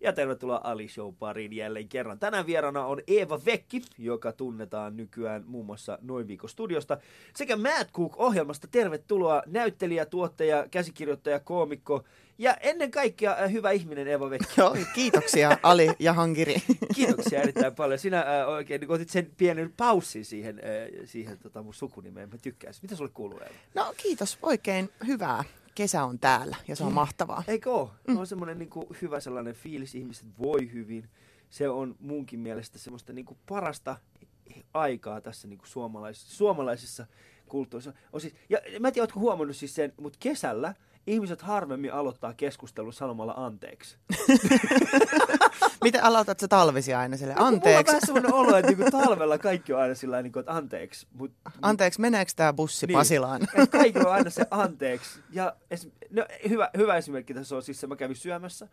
Ja tervetuloa Ali Show pariin jälleen kerran. Tänään vieraana on Eeva Vekki, joka tunnetaan nykyään muun muassa Noin viikon studiosta, sekä Mad Cook-ohjelmasta. Tervetuloa näyttelijä, tuottaja, käsikirjoittaja, koomikko ja ennen kaikkea äh, hyvä ihminen Eeva Vekki. Joo, kiitoksia Ali ja Hankiri. Kiitoksia erittäin paljon. Sinä äh, oikein niin otit sen pienen paussin siihen, äh, siihen tota mun sukunimeen. Mä tykkäisin. Mitä sulle kuuluu Eeva? No kiitos, oikein hyvää. Kesä on täällä ja se on mahtavaa. Eikö ole? Mm. On semmoinen niin kuin, hyvä sellainen fiilis, ihmiset voi hyvin. Se on munkin mielestä semmoista niin kuin, parasta aikaa tässä niin kuin, suomalaisessa, suomalaisessa kulttuurissa. On siis, ja mä en tiedä, ootko huomannut siis sen, mutta kesällä ihmiset harvemmin aloittaa keskustelun sanomalla anteeksi. Miten aloitat sä talvisia aina sille No, Mulla on anteeksi? vähän semmoinen olo, että niinku talvella kaikki on aina sillä tavalla, niinku, että anteeksi. Mut, Anteeksi, meneekö tämä bussi Niin. Pasilaan? kaikilla on aina se anteeksi. Ja es, no, hyvä, hyvä esimerkki tässä on siis se, mä kävin syömässä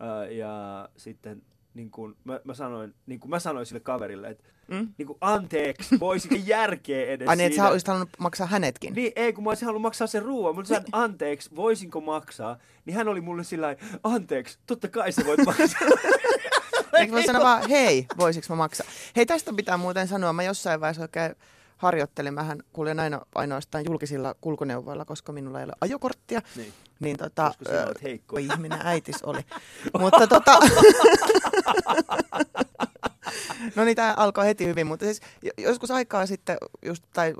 ää, ja sitten niin kuin mä, mä, sanoin, niin kuin mä sanoin sille kaverille, että Mm? niin kuin, anteeksi, voisi järkeä edes Ai niin, että sä olisit halunnut maksaa hänetkin. Niin, ei, kun mä olisin halunnut maksaa sen ruoan. Mä sanoin, anteeksi, voisinko maksaa? Niin hän oli mulle sillä anteeksi, totta kai sä voit maksaa. Eikö mä sanoa vaan, hei, voisiko mä maksaa? Hei, tästä pitää muuten sanoa, mä jossain vaiheessa oikein harjoittelin, mähän kuljen aina ainoastaan julkisilla kulkuneuvoilla, koska minulla ei ole ajokorttia. niin. Niin tota, Koska sinä olet heikko. ihminen äitis oli. Mutta tota, no niin, tämä alkoi heti hyvin, mutta siis jo- joskus aikaa sitten, just, tai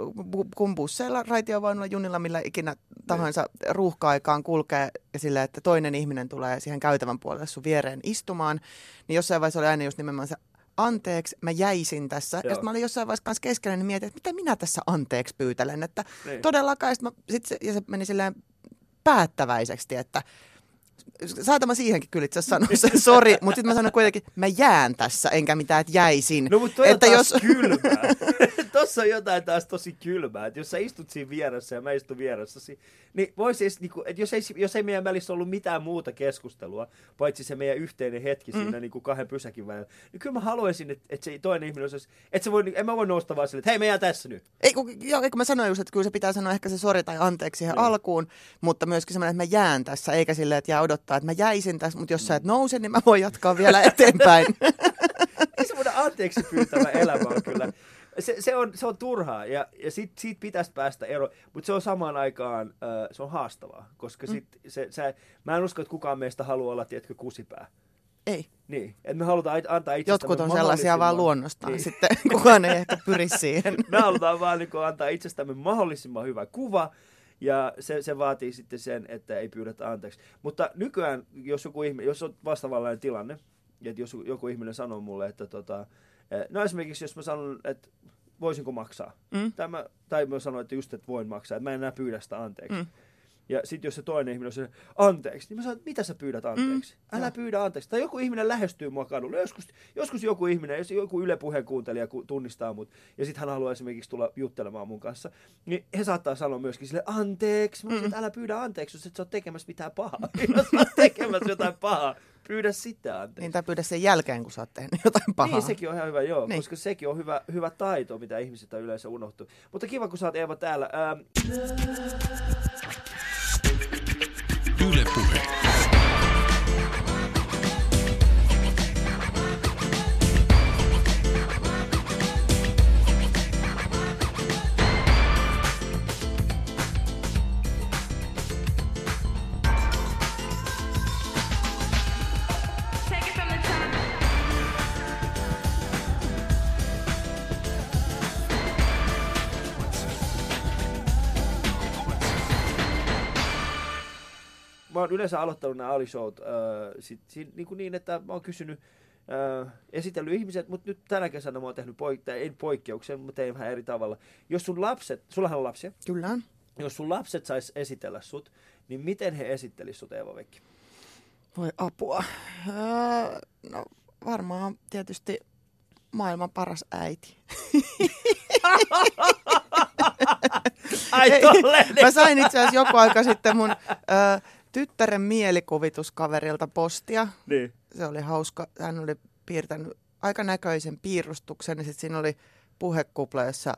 kun busseilla, raitiovaunulla, junilla, millä ikinä tahansa ruuhka-aikaan kulkee ja sillä, että toinen ihminen tulee siihen käytävän puolelle sun viereen istumaan, niin jossain vaiheessa oli aina just nimenomaan se anteeksi, mä jäisin tässä. Joo. Ja sitten mä olin jossain vaiheessa kanssa keskellä, niin mietin, että mitä minä tässä anteeksi pyytelen. Että Niin. todellakaan, ja sit, mä, sit se, ja se meni silleen päättäväiseksi, että saatan mä siihenkin kyllä itse sanoa se sori, mutta sitten mä sanon kuitenkin, mä jään tässä, enkä mitään, että jäisin. No mutta että jos, kylmää. Tossa on jotain taas tosi kylmää. Että jos sä istut siinä vieressä ja mä istun vieressäsi, niin vois siis, niinku, että jos ei, jos ei meidän välissä ollut mitään muuta keskustelua, paitsi se meidän yhteinen hetki siinä Mm. niinku kahden pysäkin välillä, niin kyllä mä haluaisin, että, että se toinen ihminen olisi, että se voi, en mä voi nousta vaan silleen, että hei mä jään tässä nyt. ei, kun, joo, eikö mä sanoin just, että kyllä se pitää sanoa ehkä se sori tai anteeksi siihen Niin. alkuun, mutta myöskin semmoinen, että mä jään tässä, eikä silleen, että jää odottaa, että mä jäisin tässä, mutta jos sä et nouse, niin mä voin jatkaa vielä eteenpäin. Ei semmoinen anteeksi pyytävä elämä on kyllä. Se, se, on, se on turhaa ja, ja sit, siitä pitäisi päästä eroon, mutta se on samaan aikaan äh, se on haastavaa, koska sit se, se, mä en usko, että kukaan meistä haluaa olla, tiedätkö, kusipää. ei, Niin, että me halutaan antaa itsestämme jotkut on sellaisia vaan luonnostaan, Niin. sitten kukaan ei ehkä pyri siihen. Me halutaan vaan niin antaa itsestämme mahdollisimman hyvä kuva, ja se, se vaatii sitten sen, että ei pyydetä anteeksi. Mutta nykyään, jos, joku ihminen, jos on vastaavanlainen tilanne, että jos joku ihminen sanoo mulle, että tota, eh, no esimerkiksi jos mä sanon, että voisinko maksaa, Mm? tai mä, tai mä sanon, että just, että voin maksaa, että mä en enää pyydä sitä anteeksi. Mm. Ja sitten jos se toinen ihminen on se, anteeksi, niin mä sanon, että mitä sä pyydät anteeksi? Mm, Älä joo. pyydä anteeksi. Tai joku ihminen lähestyy mua kadulla. Joskus, joskus joku ihminen, jos joku Yle puheen kuuntelija ku- tunnistaa mut, ja sitten hän haluaa esimerkiksi tulla juttelemaan mun kanssa, niin he saattaa sanoa myöskin sille anteeksi. Mä sanon, että älä pyydä anteeksi, jos et sä oot tekemässä mitään pahaa. jos sä oot tekemässä jotain pahaa, pyydä sitten anteeksi. Niin, tai pyydä sen jälkeen, kun sä oot tehnyt jotain pahaa. Niin, sekin on ihan hyvä, joo, niin. Niin. koska sekin on hyvä, hyvä taito, mitä ihmisiltä yleensä unohtuu. Mutta kiva, kun sä oot Eeva täällä. Ähm, Yle Puhe. Oon yleensä aloittanut nämä Ali-showt äh, sit, sit, niin, kuin niin, että mä oon kysynyt, äh, esitellyt ihmiset, mutta nyt tänä kesänä mä oon tehnyt poik- tai en poikkeuksen, mutta tein vähän eri tavalla. Jos sun lapset, sullahan on lapsia, Kyllä jos sun lapset sais esitellä sut, niin miten he esittelis sut Eeva Vekki? Voi apua. Öö, no varmaan tietysti maailman paras äiti. Ai Ei! Mä sain itse asiassa joku aika sitten mun ö, tyttären mielikuvituskaverilta postia. Niin. Se oli hauska. Hän oli piirtänyt aika näköisen piirustuksen ja sitten siinä oli puhekupla, jossa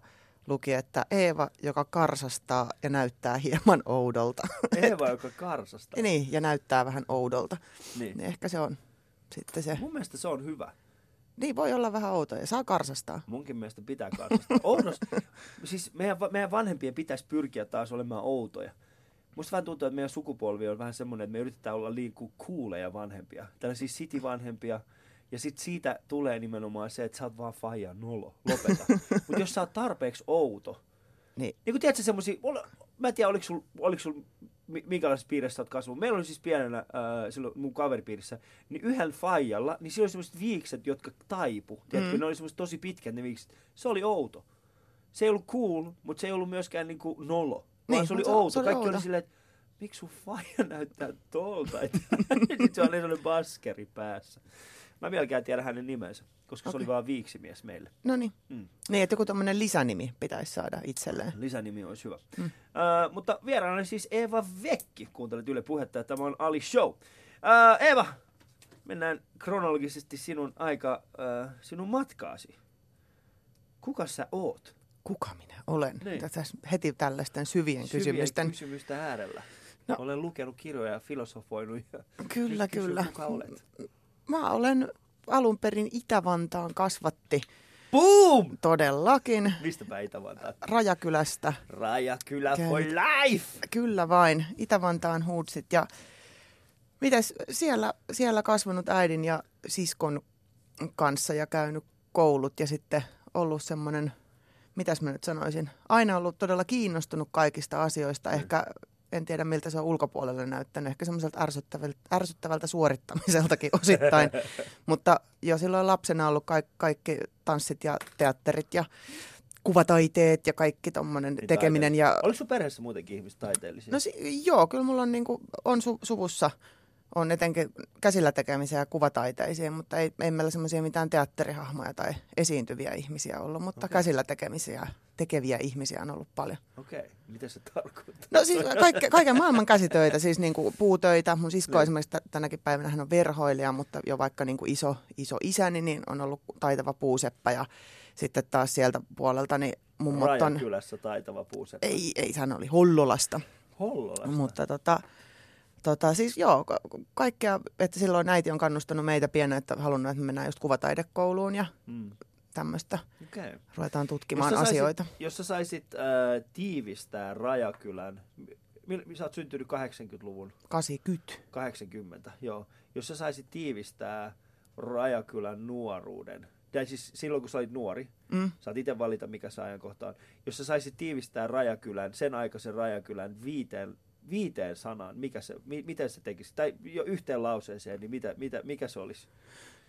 luki, että Eeva, joka karsastaa ja näyttää hieman oudolta. Eeva, joka karsastaa. Niin, ja näyttää vähän oudolta. Niin. Niin ehkä se on sitten se. Mun mielestä se on hyvä. Niin voi olla vähän outo ja saa karsastaa. Munkin mielestä pitää karsastaa. Oudos, siis meidän, meidän vanhempien pitäisi pyrkiä taas olemaan outoja. Musta vähän tuntuu, että meidän sukupolvi on vähän semmoinen, että me yritetään olla liiku kuuleja vanhempia. Tällaisia city-vanhempia. Ja sit siitä tulee nimenomaan se, että sä oot vaan faija nolo. Lopeta. Mutta jos sä oot tarpeeksi outo, Niin. niin kun tiedätkö semmosia, mä en tiedä oliko sul, oliko sul mi- minkälaisessa piirissä sä oot kasvanut. Meillä oli siis pienenä, äh, silloin mun kaveripiirissä, niin yhden faijalla, niin sillä oli semmoiset viikset, jotka taipu. Tiedätkö, Mm. ne oli semmoiset tosi pitkät ne viikset. Se oli outo. Se ei ollut cool, mutta se ei ollut myöskään niinku nolo. Vaan Niin, se oli outo. se oli Kaikki outo. oli silleen, että miksi sun faija näyttää tolta? Sitten se oli sellainen baskeri päässä. Mä vieläkään tiedä hänen nimensä, koska se oli vaan viiksimies meille. No niin. Mm. Niin, että joku tämmöinen lisänimi pitäisi saada itselleen. Lisänimi olisi hyvä. Mm. Mm. Uh, mutta vieraana oli siis Eeva Vekki. Kuuntelet Yle Puhetta ja tämä on Ali Show. Uh, Eeva, mennään kronologisesti sinun aika, uh, sinun matkaasi. Kuka sä oot? Kuka minä olen? Niin. Tässä heti tällaisten syvien, kysymysten. kysymysten äärellä. No. Olen lukenut kirjoja ja filosofoinut. Ja Kyllä, kysyn, kyllä. Kuka olet? Mä olen alun perin Itä-Vantaan kasvatti Boom! todellakin Mistä päin Itä-Vantaa? Rajakylästä. Rajakylä Käynyt. for life! Kyllä vain, Itä-Vantaan huutsit. Ja mitäs siellä, siellä kasvanut äidin ja siskon kanssa ja käynyt koulut ja sitten ollut semmoinen, mitäs mä nyt sanoisin, aina ollut todella kiinnostunut kaikista asioista. Ehkä en tiedä miltä se on ulkopuolelle näyttänyt, ehkä semmoiselta ärsyttävältä, ärsyttävältä suorittamiseltakin osittain. Mutta jo silloin lapsena ollut kaikki, kaikki tanssit ja teatterit ja kuvataiteet ja kaikki tommonen Niin tekeminen. Ja Oliko sun perheessä muutenkin ihmiset taiteellisia? No si- joo, kyllä mulla on, niinku, on su- suvussa on etenkin käsillä tekemisiä ja kuvataiteisia, mutta ei, ei meillä semmoisia mitään teatterihahmoja tai esiintyviä ihmisiä ollut, mutta Okei. käsillä tekemisiä, tekeviä ihmisiä on ollut paljon. Okei, okay. mitä se tarkoittaa? No siis kaikke, kaiken maailman käsitöitä, siis niinku puutöitä. Mun sisko Niin. esimerkiksi tä- tänäkin päivänä hän on verhoilija, mutta jo vaikka niinku iso, iso isäni, niin on ollut taitava puuseppä ja sitten taas sieltä puolelta niin mummot on... Rajakylässä taitava puuseppä. Ei, ei, hän oli Hollolasta. Hollolasta. Mutta tota, tota, siis joo, ka- kaikkea, että silloin äiti on kannustanut meitä pienenä, että halunnut, että me mennään just kuvataidekouluun ja Mm. tämmöistä. Okay. Ruvetaan tutkimaan Jos sä asioita. Saisit, jos sä saisit äh, tiivistää Rajakylän, mil, sä oot syntynyt 80-luvun, 80. 80, joo. Jos sä saisit tiivistää Rajakylän nuoruuden, tai siis silloin kun sä olit nuori, Mm. saat itse valita mikä se ajankohta on. Jos sä saisit tiivistää Rajakylän, sen aikaisen Rajakylän viiteen, viiteen sanaan, mikä se, mi, miten se tekisi, tai jo yhteen lauseeseen, niin mitä, mitä, mikä se olisi?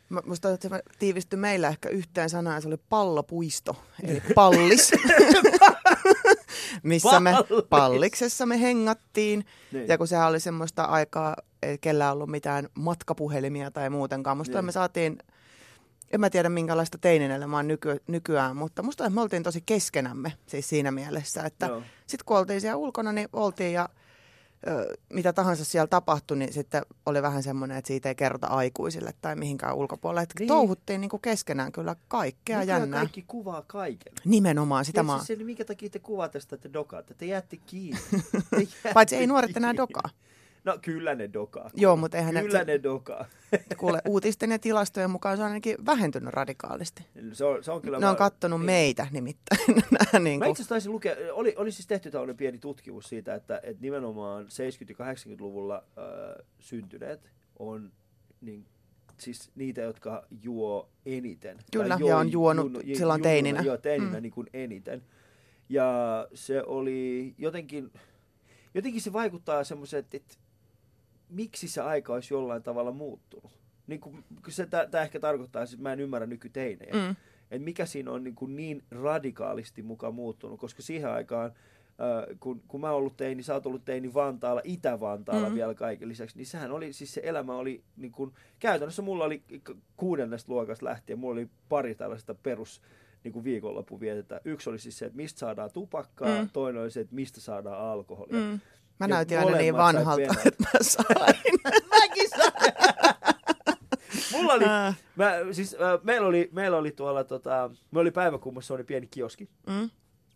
Mä, musta että se tiivistyi meillä ehkä yhteen sanaan, se oli pallopuisto, eli pallis. Missä me palliksessa me hengattiin. Niin. Ja kun sehän oli semmoista aikaa, ei kellään ollut mitään matkapuhelimia tai muutenkaan. Musta Niin. me saatiin, en mä tiedä minkälaista teinenelämää on nyky, nykyään, mutta musta me oltiin tosi keskenämme siis siinä mielessä, että sitten kun oltiin siellä ulkona, niin oltiin ja ö, mitä tahansa siellä tapahtui, niin sitten oli vähän semmoinen, että siitä ei kerrota aikuisille tai mihinkään ulkopuolelle. Että Niin. touhuttiin niin kuin keskenään kyllä kaikkea Nykyään jännää. kaikki kuvaa kaiken. Nimenomaan sitä maa. Se, minkä takia te kuvaatte sitä, että te dokaatte? Te jäätte kiinni. Te jäätte Paitsi ei nuoret enää dokaa. No kyllä ne dokaa. Joo, mutta eihän Kyllä ne, ne dokaa. kuule, uutisten ja tilastojen mukaan se on ainakin vähentynyt radikaalisti. Se on, se on kyllä Ne on kattonut ei- meitä nimittäin. Nää niin Mä itse asiassa taisin lukea, oli, oli siis tehty tällainen pieni tutkimus siitä, että, että nimenomaan 70- ja 80-luvulla äh, syntyneet on niin, siis niitä, jotka juo eniten. Kyllä, ja on juonut silloin teininä. Joo, teininä Mm. niin kuin eniten. Ja se oli jotenkin, jotenkin se vaikuttaa semmoisen, että, että miksi se aika olisi jollain tavalla muuttunut. Niin kuin, kun se, tämä ehkä tarkoittaa, siis mä en ymmärrä nykyteinejä. Mm. että mikä siinä on niin, kuin niin radikaalisti mukaan muuttunut, koska siihen aikaan, äh, kun, kun mä oon ollut teini, sä oot ollut teini Vantaalla, Itä-Vantaalla Mm. mm. vielä kaiken lisäksi, niin sehän oli, siis se elämä oli niin kuin, käytännössä mulla oli kuudennesta luokasta lähtien, mulla oli pari tällaista perus niin kuin viikonloppu vietetään. Yksi oli siis se, että mistä saadaan tupakkaa, mm. toinen oli se, että mistä saadaan alkoholia. Mm. Mä Ja näytin aina niin vanhalta, että mä sain. Mäkin sain! Mulla oli, mä, siis, äh, meillä, oli, meillä oli tuolla, tota, me oli päiväkummassa oli pieni kioski. Mm.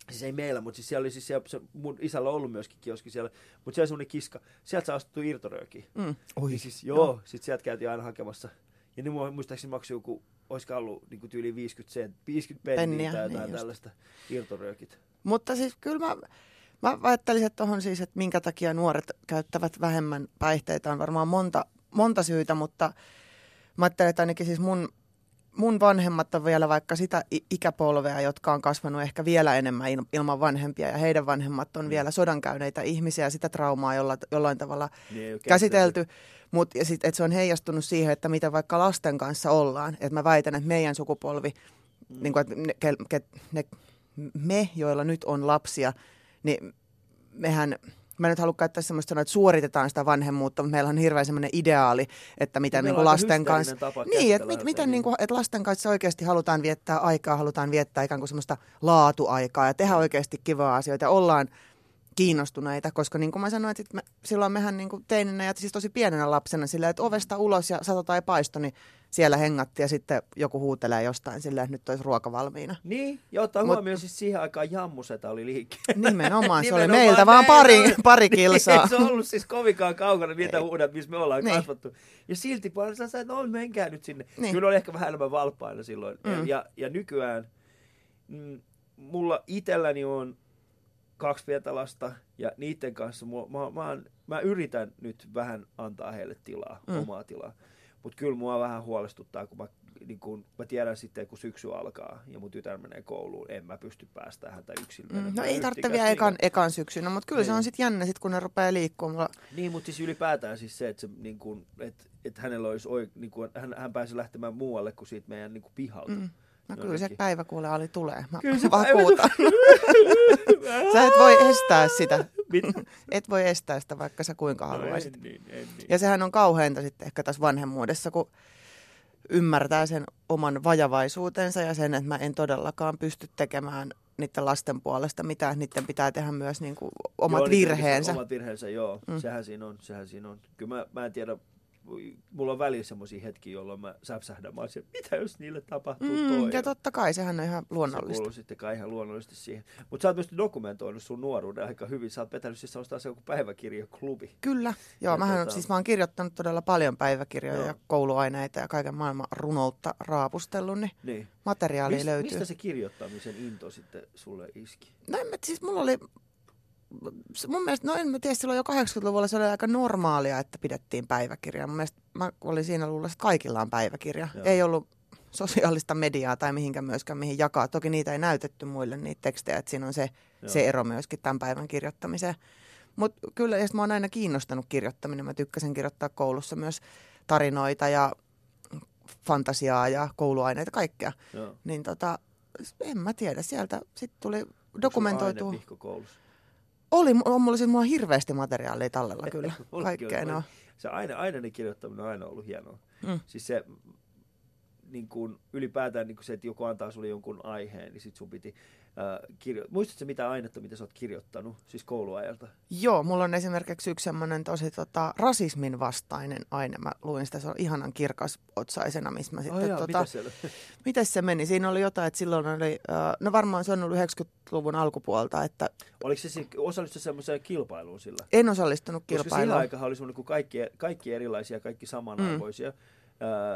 Siis ei meillä, mutta siis siellä oli siis siellä, se, mun isällä on ollut myöskin kioski siellä, mutta siellä oli semmoinen kiska. Sieltä saa astuttu irtoröökiä. Mm. Oi. Niin siis joo, sit sieltä käytiin aina hakemassa. Ja ne mua- muistaakseni maksoi joku, olisiko ollut niin kuin tyyli 50, sent, 50 penniä, Penniä, tai niin jotain just. tällaista irtoröökit. Mutta siis kyllä mä, mä ajattelisin, että tuohon siis, että minkä takia nuoret käyttävät vähemmän päihteitä, on varmaan monta, monta syytä, mutta mä ajattelen, että ainakin siis mun, mun vanhemmat on vielä vaikka sitä ikäpolvea, jotka on kasvanut ehkä vielä enemmän il- ilman vanhempia, ja heidän vanhemmat on vielä sodankäyneitä ihmisiä, ja sitä traumaa jolla, jollain tavalla Niin käsitelty, mutta se on heijastunut siihen, että miten vaikka lasten kanssa ollaan. Et mä väitän, että meidän sukupolvi, mm. niin kuin, että ne, ke, ne, me, joilla nyt on lapsia, niin mehän, mä en nyt halua käyttää semmoista sanoa, että suoritetaan sitä vanhemmuutta, mutta meillä on hirveän semmoinen ideaali, että miten niin lasten kanssa... Niin, että mit, miten niin. niin kuin, että lasten kanssa oikeasti halutaan viettää aikaa, halutaan viettää ikään kuin semmoista laatuaikaa ja tehdä oikeasti kivaa asioita ja ollaan kiinnostuneita, koska niin kuin mä sanoin, että me, silloin mehän niin kuin teininä ja siis tosi pienenä lapsena silleen, että ovesta ulos ja sato tai paisto, niin siellä hengattiin ja sitten joku huutelee jostain silleen, että nyt olisi ruoka valmiina. Niin, ja ottaa Mut- huomioon siis siihen aikaan jammuseta oli liikkeellä. Nimenomaan, se oli Nimenomaan meiltä vaan pari, on. pari kilsaa. Ei se ollut siis kovinkaan kaukana niitä huudat, missä me ollaan Niin. kasvattu. Ja silti paljon sä sanoit, että no menkää nyt sinne. Niin. Kyllä oli ehkä vähän enemmän valppaina silloin. Mm. Ja, ja nykyään mm, mulla itselläni on kaksi pientä lasta ja niiden kanssa mulla, mä, mä, mä yritän nyt vähän antaa heille tilaa, Mm. omaa tilaa. Mutta kyllä mua vähän huolestuttaa, kun mä, niin kun, mä tiedän sitten, kun syksy alkaa ja mun tytär menee kouluun, en mä pysty päästämään häntä yksin. Mm, No ei tarvitse vielä ekan, ekan syksynä, mutta kyllä se Niin. on sitten jännä, sit kun ne rupeaa liikkumaan. Niin, mutta siis ylipäätään siis se, että, se, niin kuin, että, että hänellä olisi, oi- niin kuin, hän, hän pääsi lähtemään muualle kuin siitä meidän niin kuin pihalta. mm, no kyllä se päivä kuule ali tulee. Mä Kyllä se vakuutan. Sä et voi estää sitä. Mitä? Et voi estää sitä, vaikka sä kuinka haluaisit. No, en niin, en niin. Ja sehän on kauheinta sitten ehkä tässä vanhemmuudessa, kun ymmärtää sen oman vajavaisuutensa ja sen, että mä en todellakaan pysty tekemään niiden lasten puolesta mitään. Niiden pitää tehdä myös niin kuin omat Joo, virheensä. Omat virheensä, joo. Mm. Sehän siinä on, sehän siinä on. Kyllä mä, mä en tiedä, mulla on välillä semmoisia hetkiä, jolloin mä säpsähdän. Mä olisin, mitä jos niille tapahtuu toi? Mm, ja totta kai, sehän on ihan Se luonnollista. kuuluu sitten kai ihan luonnollisesti siihen. Mutta sä oot myös dokumentoinut sun nuoruuden aika hyvin. Sä oot vetänyt siis sellaista asiaa kuin päiväkirjaklubi. Kyllä, joo. Ja Mähän, tota- siis mä oon kirjoittanut todella paljon päiväkirjoja Joo. ja kouluaineita ja kaiken maailman runoutta raapustellut, niin Niin. materiaalia Mist, löytyy. mistä se kirjoittamisen into sitten sulle iski? No en mä, siis mulla oli, se- mun mielestä, no en mä tiedä, silloin jo 80-luvulla se oli aika normaalia, että pidettiin päiväkirjaa. Mun mielestä mä olin siinä luulla, että kaikilla on päiväkirja. Joo. Ei ollut sosiaalista mediaa tai mihinkään myöskään mihin jakaa. Toki niitä ei näytetty muille niitä tekstejä, että siinä on se, Joo. se ero myöskin tämän päivän kirjoittamiseen. Mutta kyllä, ja mä oon aina kiinnostanut kirjoittaminen. Mä tykkäsin kirjoittaa koulussa myös tarinoita ja fantasiaa ja kouluaineita, kaikkea. Joo. Niin tota, en mä tiedä, sieltä sitten tuli Onko dokumentoitua. ainevihko koulussa? Oli, on mulla siis mulla hirveästi materiaalia tallella kyllä. Kaikkea no. Se aine, aineiden kirjoittaminen on aina ollut hienoa. Mm. Siis se niin kuin, ylipäätään niin kuin se, että joku antaa sulle jonkun aiheen, niin sit sun piti äh, kirjoittaa. Muistatko mitä ainetta, mitä sä oot kirjoittanut, siis kouluajalta? Joo, mulla on esimerkiksi yksi semmoinen tosi tota, rasismin vastainen aine. Mä luin sitä, se on ihanan kirkas otsaisena, missä mä sitten... Oh, jaa, tota, mitä miten se meni? Siinä oli jotain, että silloin oli, äh, no varmaan se on ollut 90-luvun alkupuolta, että Oliko se, osallistui semmoiseen kilpailuun sillä? en osallistunut Koska sillä kilpailuun. aikaa oli semmoinen kuin kaikki, kaikki erilaisia, kaikki samanarvoisia. Mm.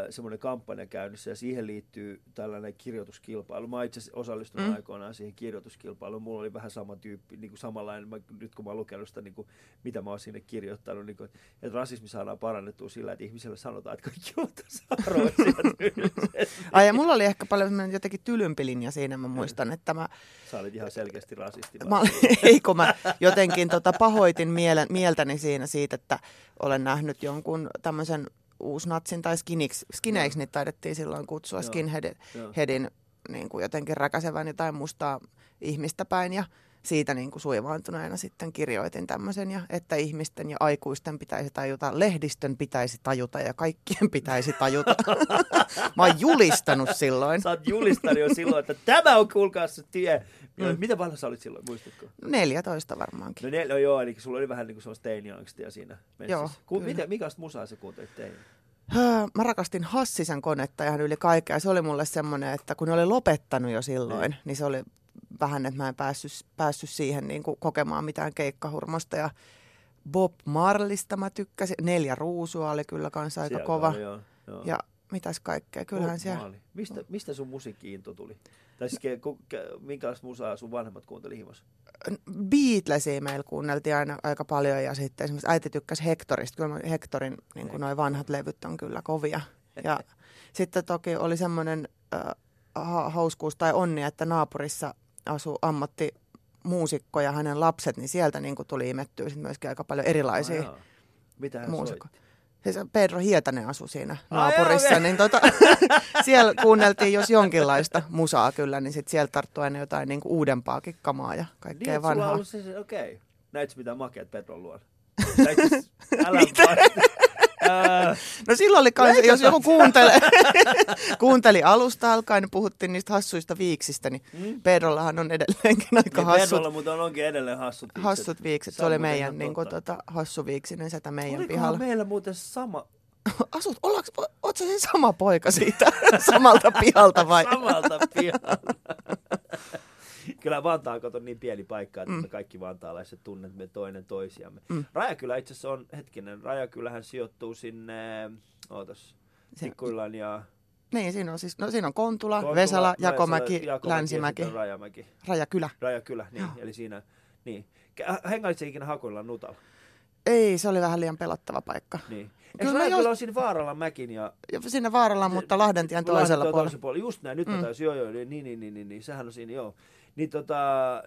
Semmoinen kampanja käynnissä ja siihen liittyy tällainen kirjoituskilpailu. Mä itse asiassa osallistunut Mm. mm. aikoinaan siihen kirjoituskilpailuun. Mulla oli vähän sama tyyppi, niin kuin samanlainen, mä, nyt kun mä oon lukenut sitä, niin kuin, mitä mä oon sinne kirjoittanut, niin kuin, että rasismi saadaan parannettua sillä, että ihmiselle sanotaan, että kaikki on tasa-arvoisia tyylisesti. Ai, ja mulla oli ehkä paljon semmoinen jotenkin tylympi linja siinä, mä muistan, että mä Sä olit ihan selkeästi rasisti. Mä, ei kun mä jotenkin tota, pahoitin mielen, mieltäni siinä siitä, että olen nähnyt jonkun tämmöisen uusnatsin tai skiniksi, skineiksi niitä taidettiin silloin kutsua, skinheadin niin kuin jotenkin räkäsevän jotain mustaa ihmistä päin ja siitä niin kuin suivaantuneena sitten kirjoitin tämmöisen, ja että ihmisten ja aikuisten pitäisi tajuta, lehdistön pitäisi tajuta ja kaikkien pitäisi tajuta. Mä oon julistanut silloin. Sä oot julistanut jo silloin, että tämä on kuulkaa se tie. Mm. Mm. Mitä vanha sä olit silloin, muistatko? 14 varmaankin. No, ne, no joo, eli sulla oli vähän niin kuin sellaista teiniangstia siinä messissä. Joo, Ku, mitä, mikä musaa sä kuuntelit tein? Mä rakastin Hassisen konetta ihan yli kaikkea. Se oli mulle semmoinen, että kun ne oli lopettanut jo silloin, niin, niin se oli vähän, että mä en päässyt, päässyt siihen niin kuin kokemaan mitään keikkahurmosta. Ja Bob Marlista mä tykkäsin. Neljä ruusua oli kyllä kanssa aika Sieltä kova. oli, joo, joo. Ja mitäs kaikkea. Kyllähän Bob siellä... Marley. Mistä, mistä sun musiikki-into tuli? Tai siis minkälaista musaa sun vanhemmat kuunteli himossa? Beatlesia meillä kuunneltiin aina aika paljon ja sitten esimerkiksi äiti tykkäsi Hectorista. Kyllä Hectorin niin kuin noin vanhat levyt on kyllä kovia. Ja sitten toki oli semmoinen äh, ha- hauskuus tai onni, että naapurissa asui ammatti muusikko ja hänen lapset, niin sieltä niin kuin tuli imettyä sit myöskin aika paljon erilaisia Ah, jaa. Mitä hän muusikko. soitti? Siis Pedro Hietanen asui siinä Ai joo, naapurissa, okei. niin tota, siellä kuunneltiin jos jonkinlaista musaa kyllä, niin sitten siellä tarttui aina jotain niin kuin uudempaakin kamaa ja Niin, kaikkea että sulla on vanhaa. ollut se, okei. Okay. Näitkö mitä makeat luona? Näitkö, älä. No silloin oli kans, Leikataan jos joku kuuntelee, kuunteli alusta alkaen, niin puhuttiin niistä hassuista viiksistä, niin Mm. Pedrollahan on edelleenkin aika niin hassut, Pedrolla, mutta on onkin edelleen hassut viikset. hassut viikset. Se, oli meidän niin kuin, tota, hassuviiksinen setä meidän Olikohan pihalla. meillä muuten sama, Asut, ollaanko, oot sä se sama poika siitä samalta pihalta vai? samalta pihalta? Kyllä Vantaa kato niin pieni paikka, että mm. me kaikki vantaalaiset tunnemme toinen toisiamme. Mm. Rajakylä itse asiassa on, hetkinen, Rajakylähän sijoittuu sinne, ootas, Tikkuilan ja Niin, siinä on, siis, no, siinä on Kontula, Kontula, Vesala, Jakomäki, Jakomäki Länsimäki, ja Rajamäki. Rajakylä. Rajakylä, niin, eli siinä, niin. Kä- Hengailit ikinä Hakuilan nutalla? Ei, se oli vähän liian pelottava paikka. Niin. Kyllä Eikö mä Rajakylä jos- on siinä Vaaralan mäkin ja... Ja Siinä Vaaralla, mutta Lahdentien Lahden toisella puolella. toisella puolella. Just näin, nyt mm. Mä tajusin, joo joo, niin, niin, niin, niin, niin, niin, sehän on siinä, joo. Niin tota,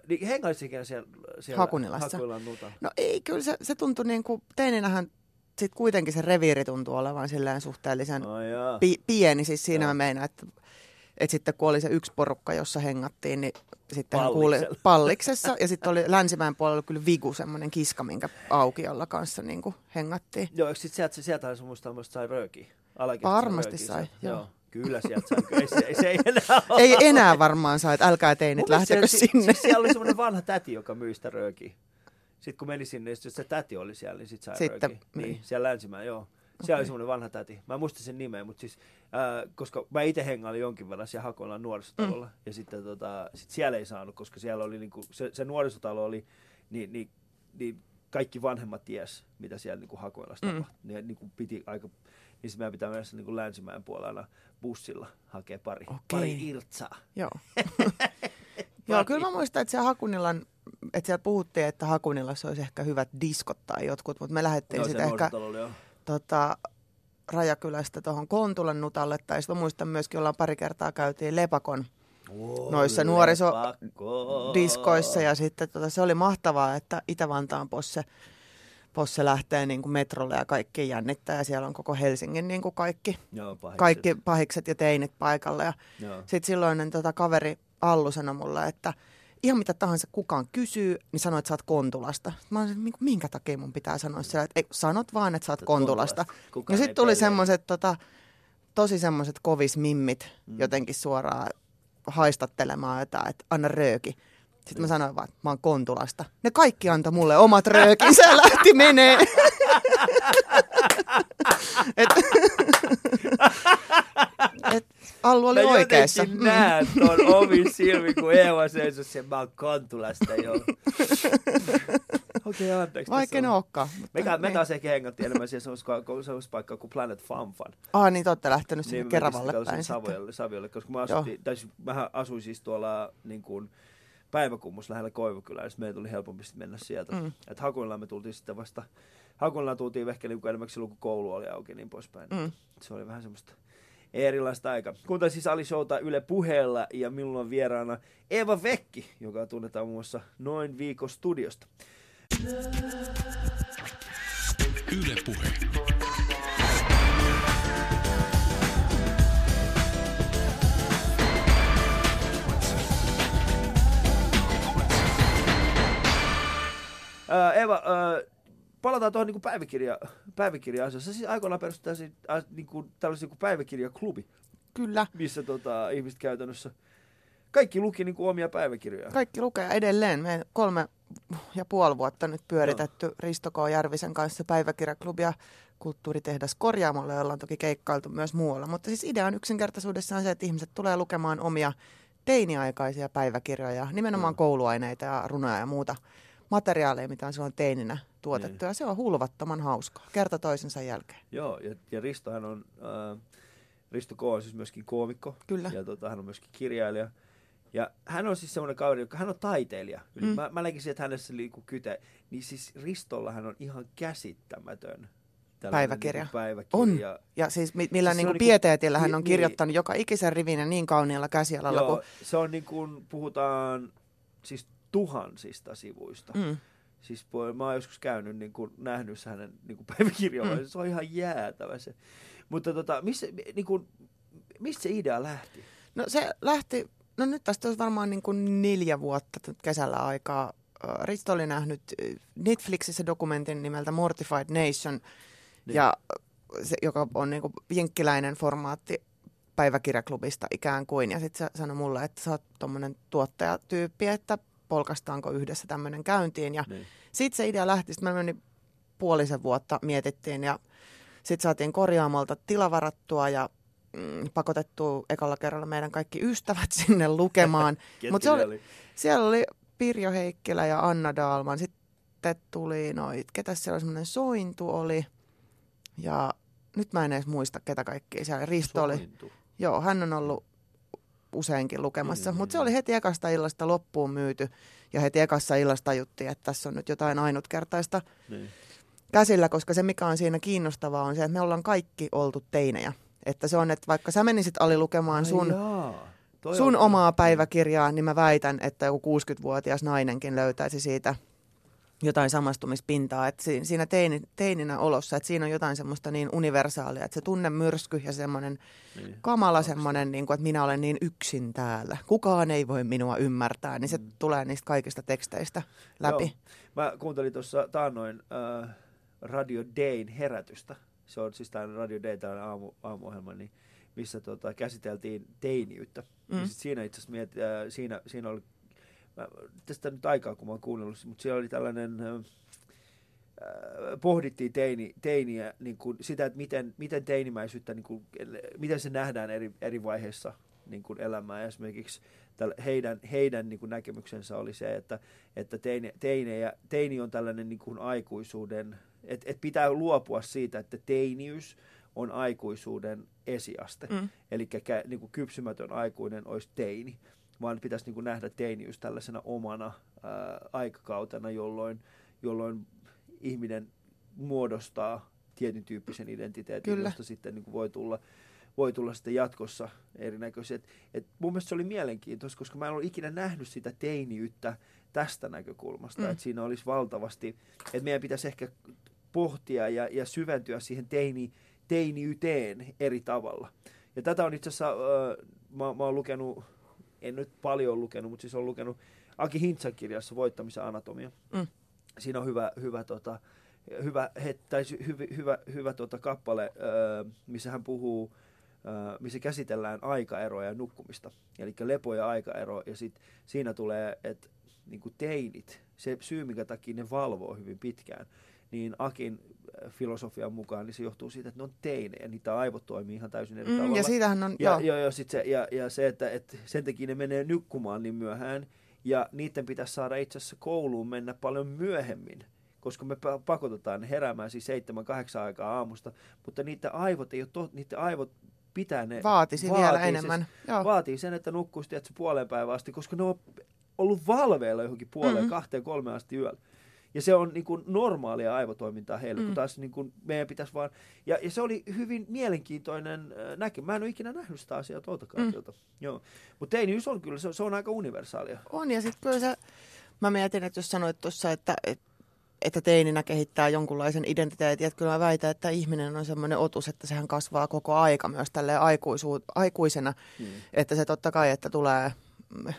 niin hengailit ikinä siellä, siellä Hakunilassa. Nutalla? No ei, kyllä se, se tuntui niin kuin, teininähän sit kuitenkin se reviiri tuntuu olevan silleen suhteellisen Oh, jaa. pi- pieni, siis siinä Joo. mä meinaan, että, että sitten kun oli se yksi porukka, jossa hengattiin, niin sitten hän kuuli palliksessa ja sitten oli länsimäen puolella kyllä Vigu, semmoinen kiska, minkä aukiolla kanssa niin kuin hengattiin. Joo, eikö sit sieltä, sieltä se muista muista sai röökiä? Varmasti sai, sieltä. joo. Kyllä sieltä sai. Ei, se, ei, se ei enää ole. Ei enää varmaan saa, että älkää teinit, lähtekö siellä- sinne. Siis siellä oli semmoinen vanha täti, joka myi sitä röökiä. Sitten kun meni sinne, niin se täti oli siellä, niin sit sai Sitten, röökiä. Niin, siellä länsimään, joo. Siellä oli semmoinen vanha täti. Mä en muista sen nimeä, mutta siis, äh, koska mä itse hengailin jonkin verran siellä Hakolan nuorisotalolla. Mm. Ja sitten tota, sit siellä ei saanut, koska siellä oli niinku, se, se nuorisotalo oli, niin, niin, niin kaikki vanhemmat ties, mitä siellä niinku Hakoilassa Mm. tapahtui. Niin, niinku piti aika, niin sit meidän pitää mennä niinku länsimäen puolella bussilla hakea pari, Okei. pari irtsaa. Joo. Joo, kyllä mä muistan, että siellä Hakunilan, että siellä puhuttiin, että Hakunilassa olisi ehkä hyvät diskot tai jotkut, mutta me lähdettiin Joo, sitten ehkä oli, tota, Rajakylästä tuohon Kontulan nutalle, tai sitten muistan myöskin, ollaan pari kertaa käytiin Lepakon Wow, noissa nuorisodiskoissa, ja sitten tota, se oli mahtavaa, että Itä-Vantaan posse, posse lähtee niin kuin metrolle ja kaikki jännittää, ja siellä on koko Helsingin niin kuin kaikki, Joo, pahikset. kaikki pahikset ja teinit paikalla, ja sitten silloinen tota, kaveri Allu sanoi mulle, että ihan mitä tahansa kukaan kysyy, niin sanoo, että sä oot Kontulasta. Mä olin, että minkä takia mun pitää sanoa siellä, että ei, sanot vaan, että sä oot Kontulasta. Kukaan ei sitten tuli semmoiset tota, tosi semmoiset kovis mimmit mm. jotenkin suoraan haistattelemaan jotain, että anna rööki. Sitten mä sanoin vaan, että mä oon Kontulasta. Ne kaikki antoi mulle omat röökinsä ja lähti menee. et, et, Allu oli Mä oikeassa. jotenkin näen ton omin silmin, kun Eeva seisoo sen, mä oon Kontulasta jo. Okei, okay, anteeksi. Vaikka on- olekaan. Me, me niin. taas ehkä hengattiin enemmän semmoisessa paikkaa kuin Planet Fanfan. Ah, niin te olette lähtenyt sinne Niin, me Keravalle päin. Saviolle, Saviolle, koska mä asuttiin, tai siis, mähän asuin siis tuolla niin kuin, päiväkummus lähellä Koivukylää, sitten meidän tuli helpompi mennä sieltä. Mm. Et Hakuillaan me tultiin sitten vasta, Hakuillaan tultiin ehkä niin enemmän silloin, kun koulu oli auki ja niin poispäin. Mm. Se oli vähän semmoista erilaista aikaa. Kuuntelin siis Ali Showta Yle puheella ja minulla on vieraana Eva Vekki, joka tunnetaan muun muassa Noin viikon studiosta. Yle Puhe. Ää, Eva, ää, palataan tuohon niin päiväkirja, päiväkirja-asiassa. Siis aikoinaan perustettiin niin kuin, tällaisen niin päiväkirjaklubi, Kyllä. missä tota, ihmiset käytännössä kaikki luki niin kuin omia päiväkirjoja. Kaikki lukee edelleen. Me kolme ja puoli vuotta nyt pyöritetty Risto K. Järvisen kanssa päiväkirjaklubia kulttuuritehdas korjaamolla, jolla on toki keikkailtu myös muualla. Mutta siis idea on yksinkertaisuudessaan se, että ihmiset tulee lukemaan omia teiniaikaisia päiväkirjoja, nimenomaan Joo. kouluaineita ja runoja ja muuta materiaaleja, mitä on silloin teininä tuotettu. Niin. Ja se on hulvattoman hauskaa, kerta toisensa jälkeen. Joo, ja, ja Ristohan on, äh, Risto K. on siis myöskin koomikko. Kyllä. Ja tota, hän on myöskin kirjailija. Ja hän on siis semmoinen kaveri, joka hän on taiteilija. Mm. Mm. Mä, mä näkisin, että hänessä liikkuu kyte. Niin siis Ristolla hän on ihan käsittämätön Päiväkirja. Niin päiväkirja. Ja siis mi- millä Siis niin on kuin pieteetillä hän on niin. kirjoittanut joka ikisen rivin ja niin kauniilla käsialalla Joo, kuin... se on niin kuin, puhutaan siis tuhansista sivuista. Mm. Siis mä oon joskus käynyt, niin kuin, nähnyt hänen niin kuin päiväkirjoilla, mm. se on ihan jäätävä se. Mutta tota, missä, niin kuin, mistä se idea lähti? No se lähti, no nyt tästä olisi varmaan niin kuin neljä vuotta kesällä aikaa. Risto oli nähnyt Netflixissä dokumentin nimeltä Mortified Nation, Niin. ja se, joka on niin kuin jenkkiläinen formaatti päiväkirjaklubista ikään kuin. Ja sitten se sanoi mulle, että sä oot tuommoinen tuottajatyyppi, että polkastaanko yhdessä tämmöinen käyntiin. Ja Niin. sitten se idea lähti, sitten mä menin puolisen vuotta mietittiin ja sitten saatiin korjaamolta tilavarattua ja mm, pakotettua ekalla kerralla meidän kaikki ystävät sinne lukemaan. Ketkä Mut se oli- oli? Siellä oli Pirjo Heikkilä ja Anna Daalman. Sitten tuli noit, ketä siellä oli semmoinen Sointu oli. Ja nyt mä en edes muista, ketä kaikkia siellä. Risto oli. Sointu. Joo, hän on ollut useinkin lukemassa, Mm. mutta se oli heti ekasta illasta loppuun myyty. Ja heti ekassa illasta tajuttiin, että tässä on nyt jotain ainutkertaista Niin. käsillä, koska se mikä on siinä kiinnostavaa on se, että me ollaan kaikki oltu teinejä. Että se on, että vaikka sä menisit Ali lukemaan sun, Ai jaa. Toi sun on- omaa päiväkirjaa, niin mä väitän, että joku 60-vuotias nainenkin löytäisi siitä jotain samastumispintaa. Että si- siinä teini, teininä olossa, että siinä on jotain semmoista niin universaalia, että se tunnemyrsky ja semmoinen Niin. kamala semmoinen, niin kuin, että minä olen niin yksin täällä. Kukaan ei voi minua ymmärtää, niin se Mm. tulee niistä kaikista teksteistä läpi. Joo. Mä kuuntelin tuossa taannoin äh, Radio Dayn herätystä. Se on siis tämä Radio Day, tällainen aamu, aamuohjelma, niin, missä tota, käsiteltiin teiniyttä. Mm. Mm. Ja sit siinä itse asiassa miet, äh, siinä, siinä oli, mä, tästä nyt aikaa kun mä oon kuunnellut, mutta siellä oli tällainen, äh, pohdittiin teini, teiniä, niin kuin sitä, että miten, miten teinimäisyyttä, niin kuin, miten se nähdään eri, eri vaiheissa niin kuin elämää. Esimerkiksi heidän, heidän niin kuin näkemyksensä oli se, että, että teini, teinejä, teini on tällainen niin kuin aikuisuuden, että et pitää luopua siitä, että teiniys on aikuisuuden esiaste. Mm. Eli niin kuin kypsymätön aikuinen olisi teini, vaan pitäisi niin kuin nähdä teiniys tällaisena omana ää, aikakautena, jolloin, jolloin ihminen muodostaa tietyn tyyppisen identiteetin, Kyllä. josta sitten niin kuin voi tulla voi tulla sitten jatkossa erinäköisiä. Et, et mun mielestä se oli mielenkiintoista, koska mä en ollut ikinä nähnyt sitä teiniyttä tästä näkökulmasta, Mm. että siinä olisi valtavasti, että meidän pitäisi ehkä pohtia ja, ja syventyä siihen teini, teiniyteen eri tavalla. Ja tätä on itse asiassa, äh, mä, mä oon lukenut, en nyt paljon lukenut, mutta siis olen lukenut Aki Hintsan kirjassa Voittamisen anatomia. Mm. Siinä on hyvä, hyvä, tota, hyvä, het, tai hyvä, hyvä, hyvä tota, kappale, äh, missä hän puhuu, äh, missä käsitellään aikaeroa ja nukkumista. Eli lepo ja aikaero, ja sit siinä tulee, että niin teinit, se syy, minkä takia ne valvoo hyvin pitkään, niin Akin äh, filosofian mukaan, niin se johtuu siitä, että ne on teinejä, niitä aivot toimii ihan täysin eri Mm, tavalla. ja siitähän on, Ja, joo. joo, joo, sit se, ja, ja se, että, että sen takia ne menee nukkumaan niin myöhään, ja niiden pitäisi saada itse asiassa kouluun mennä paljon myöhemmin, koska me pa- pakotetaan heräämään siis seitsemän, kahdeksan aikaa aamusta, mutta niiden aivot ei ole, to, niiden aivot pitää ne, Vaatisi vaatii vielä se- enemmän. Joo. vaatii sen, että nukkuisi puoleen päivään asti, koska ne on ollut valveilla johonkin puoleen, Mhm. mm-hmm. kahteen, kolmeen asti yöllä. Ja se on niin kuin normaalia aivotoimintaa heille, mm. kun taas niin kuin meidän pitäisi vaan... Ja, ja se oli hyvin mielenkiintoinen äh, näkö. Mä en ole ikinä nähnyt sitä asiaa tuolta. Mm. Joo. Mutta teiniys on kyllä, se, on- se on aika universaalia. On, ja sitten kyllä se, mä mietin, että jos sanoit tuossa, että, että, että teininä kehittää jonkunlaisen identiteetin, että kyllä mä väitän, että ihminen on semmoinen otus, että sehän kasvaa koko aika myös tälleen aikuisu, aikuisena, Mm. että se totta kai, että tulee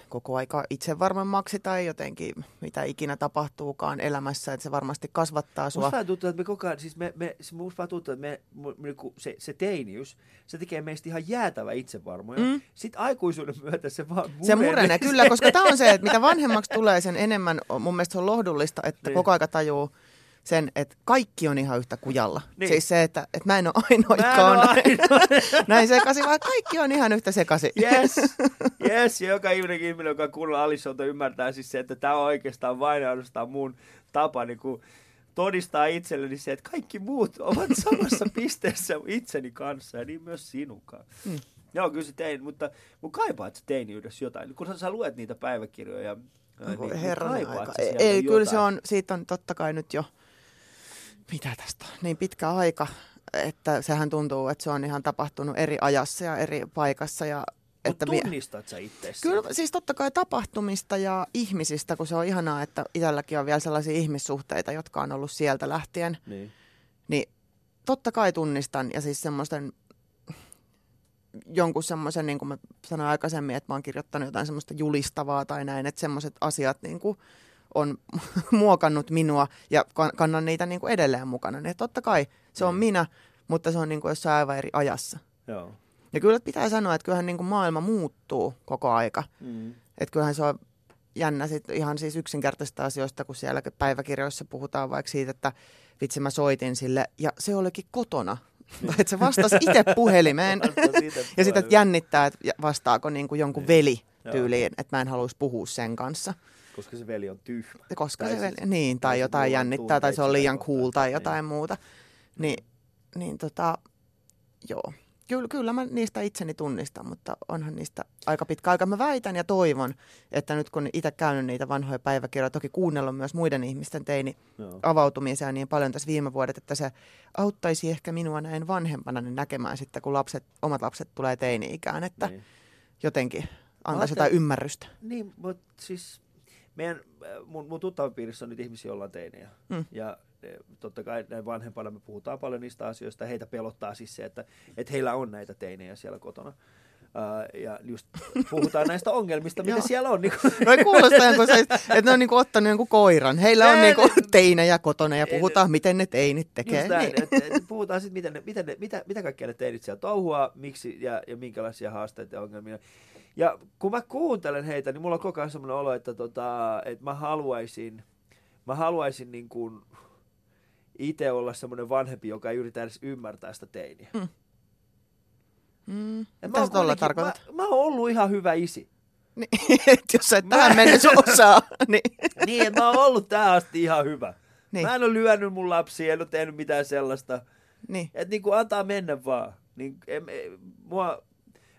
koko aika itsevarmemmaksi tai jotenkin mitä ikinä tapahtuukaan elämässä, että se varmasti kasvattaa sua. Musta tuntuu, että me koko ajan, siis me, me, se- musta tuntuu, että me, me, niinku se, se teiniys, se tekee meistä ihan jäätävä itsevarmoja. Mm. Sitten aikuisuuden myötä se vaan Se murenee, kyllä, koska tämä on se, että mitä vanhemmaksi tulee, sen enemmän mun mielestä se on lohdullista, että Niin. koko aika tajuu sen, että kaikki on ihan yhtä kujalla. Niin. Siis se, että, että mä en ole ainoa, Mä en ainoa. näin sekaisin, vaan kaikki on ihan yhtä sekaisin. Yes, yes. Ja joka ihminen, ihminen joka kuunnella Alissonta, ymmärtää siis se, että tämä on oikeastaan vain ainoastaan mun tapa niin kuin, todistaa itselleni se, että kaikki muut ovat samassa pisteessä itseni kanssa ja niin myös sinunkaan. Mm. Joo, kyllä se tein, mutta mun kaipaat sä teiniydessä jotain. Kun sä, sä luet niitä päiväkirjoja, niin herranen kaipaat aika. sä Ei, kyllä se on, siitä on totta kai nyt jo, mitä tästä on, niin pitkä aika, että sehän tuntuu, että se on ihan tapahtunut eri ajassa ja eri paikassa. Ja, Mut että vie- tunnistat sä itse Kyllä siis totta kai tapahtumista ja ihmisistä, kun se on ihanaa, että itselläkin on vielä sellaisia ihmissuhteita, jotka on ollut sieltä lähtien, Niin. niin totta kai tunnistan ja siis semmoisten jonkun semmoisen, niin kuin mä sanoin aikaisemmin, että mä oon kirjoittanut jotain semmoista julistavaa tai näin, että semmoiset asiat niin kuin on muokannut minua ja kan- kannan niitä niin kuin edelleen mukana. Niin totta kai se on Niin. minä, mutta se on niin kuin jossain aivan eri ajassa. Joo. Ja kyllä pitää sanoa, että kyllähän niin kuin maailma muuttuu koko aika. Mm. Että kyllähän se on jännä sit ihan siis yksinkertaisista asioista, kun siellä päiväkirjoissa puhutaan vaikka siitä, että vitsi mä soitin sille ja se olikin kotona. Tai että se vastasi itse puhelimeen. Ja puhelimeen. jännittää, että vastaako niin kuin jonkun veli tyyliin, että mä en haluaisi puhua sen kanssa. Koska se veli on tyhmä. Koska Tai se siis- veli, niin, tai tai jotain jännittää, tai se on liian cool tai niin. jotain muuta. Niin, niin tota, joo. Kyllä, kyllä mä niistä itseni tunnistan, mutta onhan niistä aika pitkä aika. Mä väitän ja toivon, että nyt kun itse käynyt niitä vanhoja päiväkirjoja, toki kuunnellut myös muiden ihmisten teini Joo. avautumisia niin paljon tässä viime vuodet, että se auttaisi ehkä minua näin vanhempana niin näkemään sitten, kun lapset, omat lapset tulee teini-ikään, että Niin. jotenkin antaisi jotain ymmärrystä. Niin, mutta siis meidän, äh, mun, mun tuttavapiirissä on nyt ihmisiä, joilla on teinejä. Mm. Ja eh, totta kai näin vanhempana me puhutaan paljon niistä asioista. Heitä pelottaa siis se, että, että heillä on näitä teinejä siellä kotona. Uh, ja just puhutaan näistä ongelmista, mitä siellä on. Niin kuin, No ei kuulostaa, se, että ne on niinku ottanut jonkun koiran. Heillä on Ei, niinku ne- teinejä kotona ja puhutaan, miten ne teinit tekee. Just näin, Niin. että et puhutaan sitten, miten ne, miten ne, mitä, mitä kaikkea ne teinit siellä touhua, miksi ja, ja minkälaisia haasteita ja ongelmia. Ja kun mä kuuntelen heitä, niin mulla on koko ajan semmoinen olo, että, tota, että mä haluaisin, mä haluaisin niin kuin itse olla semmoinen vanhempi, joka ei yritä edes ymmärtää sitä teiniä. Mm. Mm. Et Mitä mä oon sä tuolla tarkoitat? Mä, mä oon ollut ihan hyvä isi. Niin, että jos sä et Mä- tähän mennessä osaa, niin... niin, että mä oon ollut tähän asti ihan hyvä. Niin. Mä en ole lyönyt mun lapsia, en ole tehnyt mitään sellaista. niin. Että niinku antaa mennä vaan. Niin, em, em, mua,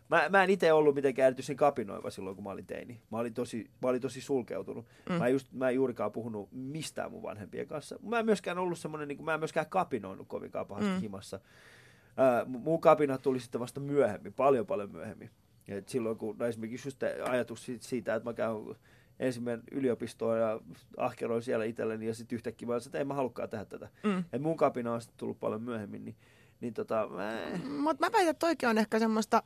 mä, mä en itse ollut mitenkään erityisen kapinoiva silloin, kun mä olin teini. Mä olin tosi, mä olin tosi sulkeutunut. Mm. Mä, just, mä en juurikaan puhunut mistään mun vanhempien kanssa. Mä en myöskään ollut semmoinen, niin mä en myöskään kapinoinut kovinkaan pahasti Mm. himassa. Ää, mu- mun kapina tuli sitten vasta myöhemmin, paljon paljon myöhemmin. Et silloin kun, no esimerkiksi just ajatus siitä- siitä, että mä käyn ensimmäinen yliopistoon ja ahkeroin siellä itselleni ja sitten yhtäkkiä mä sanoin, että en mä halukkaan tehdä tätä. Mm. Et mun kapina on sitten tullut paljon myöhemmin, niin, niin tota, mä, Mutta mä väitän, että toikin on ehkä semmoista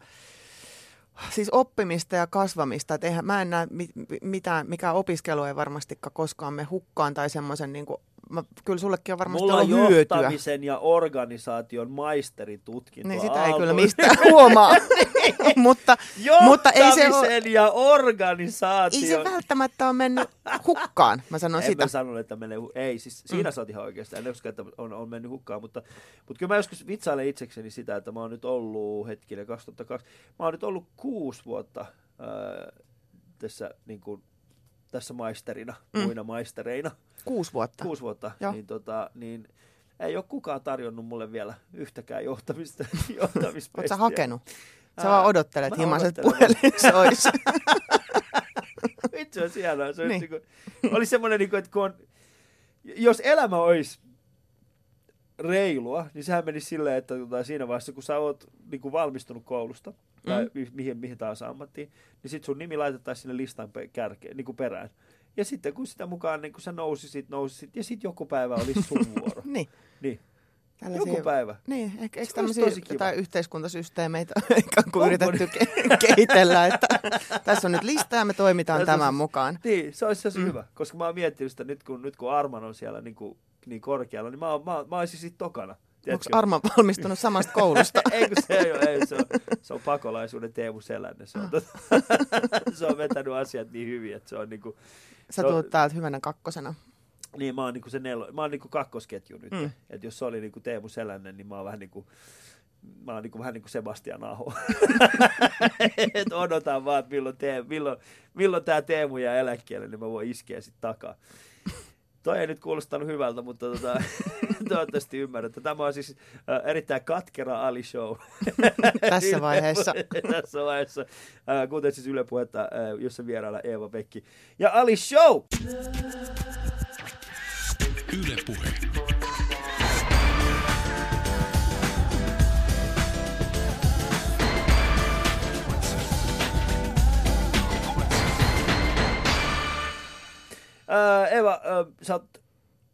siis oppimista ja kasvamista. Et eihän, mä en näe mi- mi- mitään, mikä opiskelu ei varmastikaan koskaan me hukkaan tai semmoisen, niin mä, kyllä sullekin on varmasti mulla on ollut hyötyä. johtamisen ja organisaation maisteritutkinto. Niin sitä ei Aalto- kyllä mistään huomaa. mutta, mutta ei se, ole, ja organisaation. ei se välttämättä ole mennyt hukkaan, mä sanon en sitä. mä sanonut, että menee Ei, siis siinä mm. sä oot ihan oikeastaan. En usko, että on, on mennyt hukkaan, mutta, mutta kyllä mä joskus vitsailen itsekseni sitä, että mä oon nyt ollut hetkinen 2002. Mä oon nyt ollut kuusi vuotta ää, tässä, niin kuin, tässä maisterina, Mm. muina maistereina. Kuusi vuotta. Kuusi vuotta. Joo. Niin, tota, niin ei ole kukaan tarjonnut mulle vielä yhtäkään johtamista. Oot sä hakenut? Sä vaan odottelet mä himaset odottelen puhelin sois. Vitsi on hienoa. Se Niin. niin. niin oli semmoinen, niin kuin, että kun on, jos elämä olisi reilua, niin sehän menisi silleen, että tota, siinä vaiheessa, kun sä oot niin kuin valmistunut koulusta, tai Mm. mi- mihin, mihin tahansa ammattiin, niin sit sun nimi laitettaisiin sinne listan pe- kärkeen, niin kuin perään. Ja sitten kun sitä mukaan niin kun sä nousisit, nousisit, ja sitten joku päivä olisi sun vuoro. niin. Niin, Tällaisia- joku päivä. Niin, eikö, eikö Se olisi tämmöisiä jotain yhteiskuntasysteemeitä ikään kuin yritetty ke- kehitellä, että tässä on nyt lista ja me toimitaan on tämän mukaan. Niin, se olisi tosi Mm. mm. hyvä, koska mä oon miettinyt sitä nyt, kun, nyt kun Arman on siellä niin, kuin, niin korkealla, niin mä, mä, mä olisin sitten tokana. Onko tiedätkö? Arma valmistunut samasta koulusta? ei kun se ei ole, ei, se on, se on pakolaisuuden Teemu Selänne. Se on, tota, se on vetänyt asiat niin hyvin, että se on niinku, Sä on- tulet täältä hyvänä kakkosena. niin mä oon niinku se nelo, mä oon niinku kakkosketju nyt. Mm. Mm. Et jos se oli niinku Teemu Selänne, niin mä oon vähän niinku, mä oon niinku, vähän niinku Sebastian Aho. Et odotan vaan, että milloin, tee, milloin, milloin tää Teemu jää eläkkeelle, niin mä voin iskeä sit takaa. Toi ei nyt kuulostanut hyvältä, mutta tota, toivottavasti ymmärrätte. Tämä on siis äh, erittäin katkera Ali Show. Tässä vaiheessa. Tässä vaiheessa. Äh, kuten siis Yle Puhetta, äh, jossa vierailla Eeva Pekki ja Ali Show. Yle Puhe. Äh, Eeva, äh, sä oot,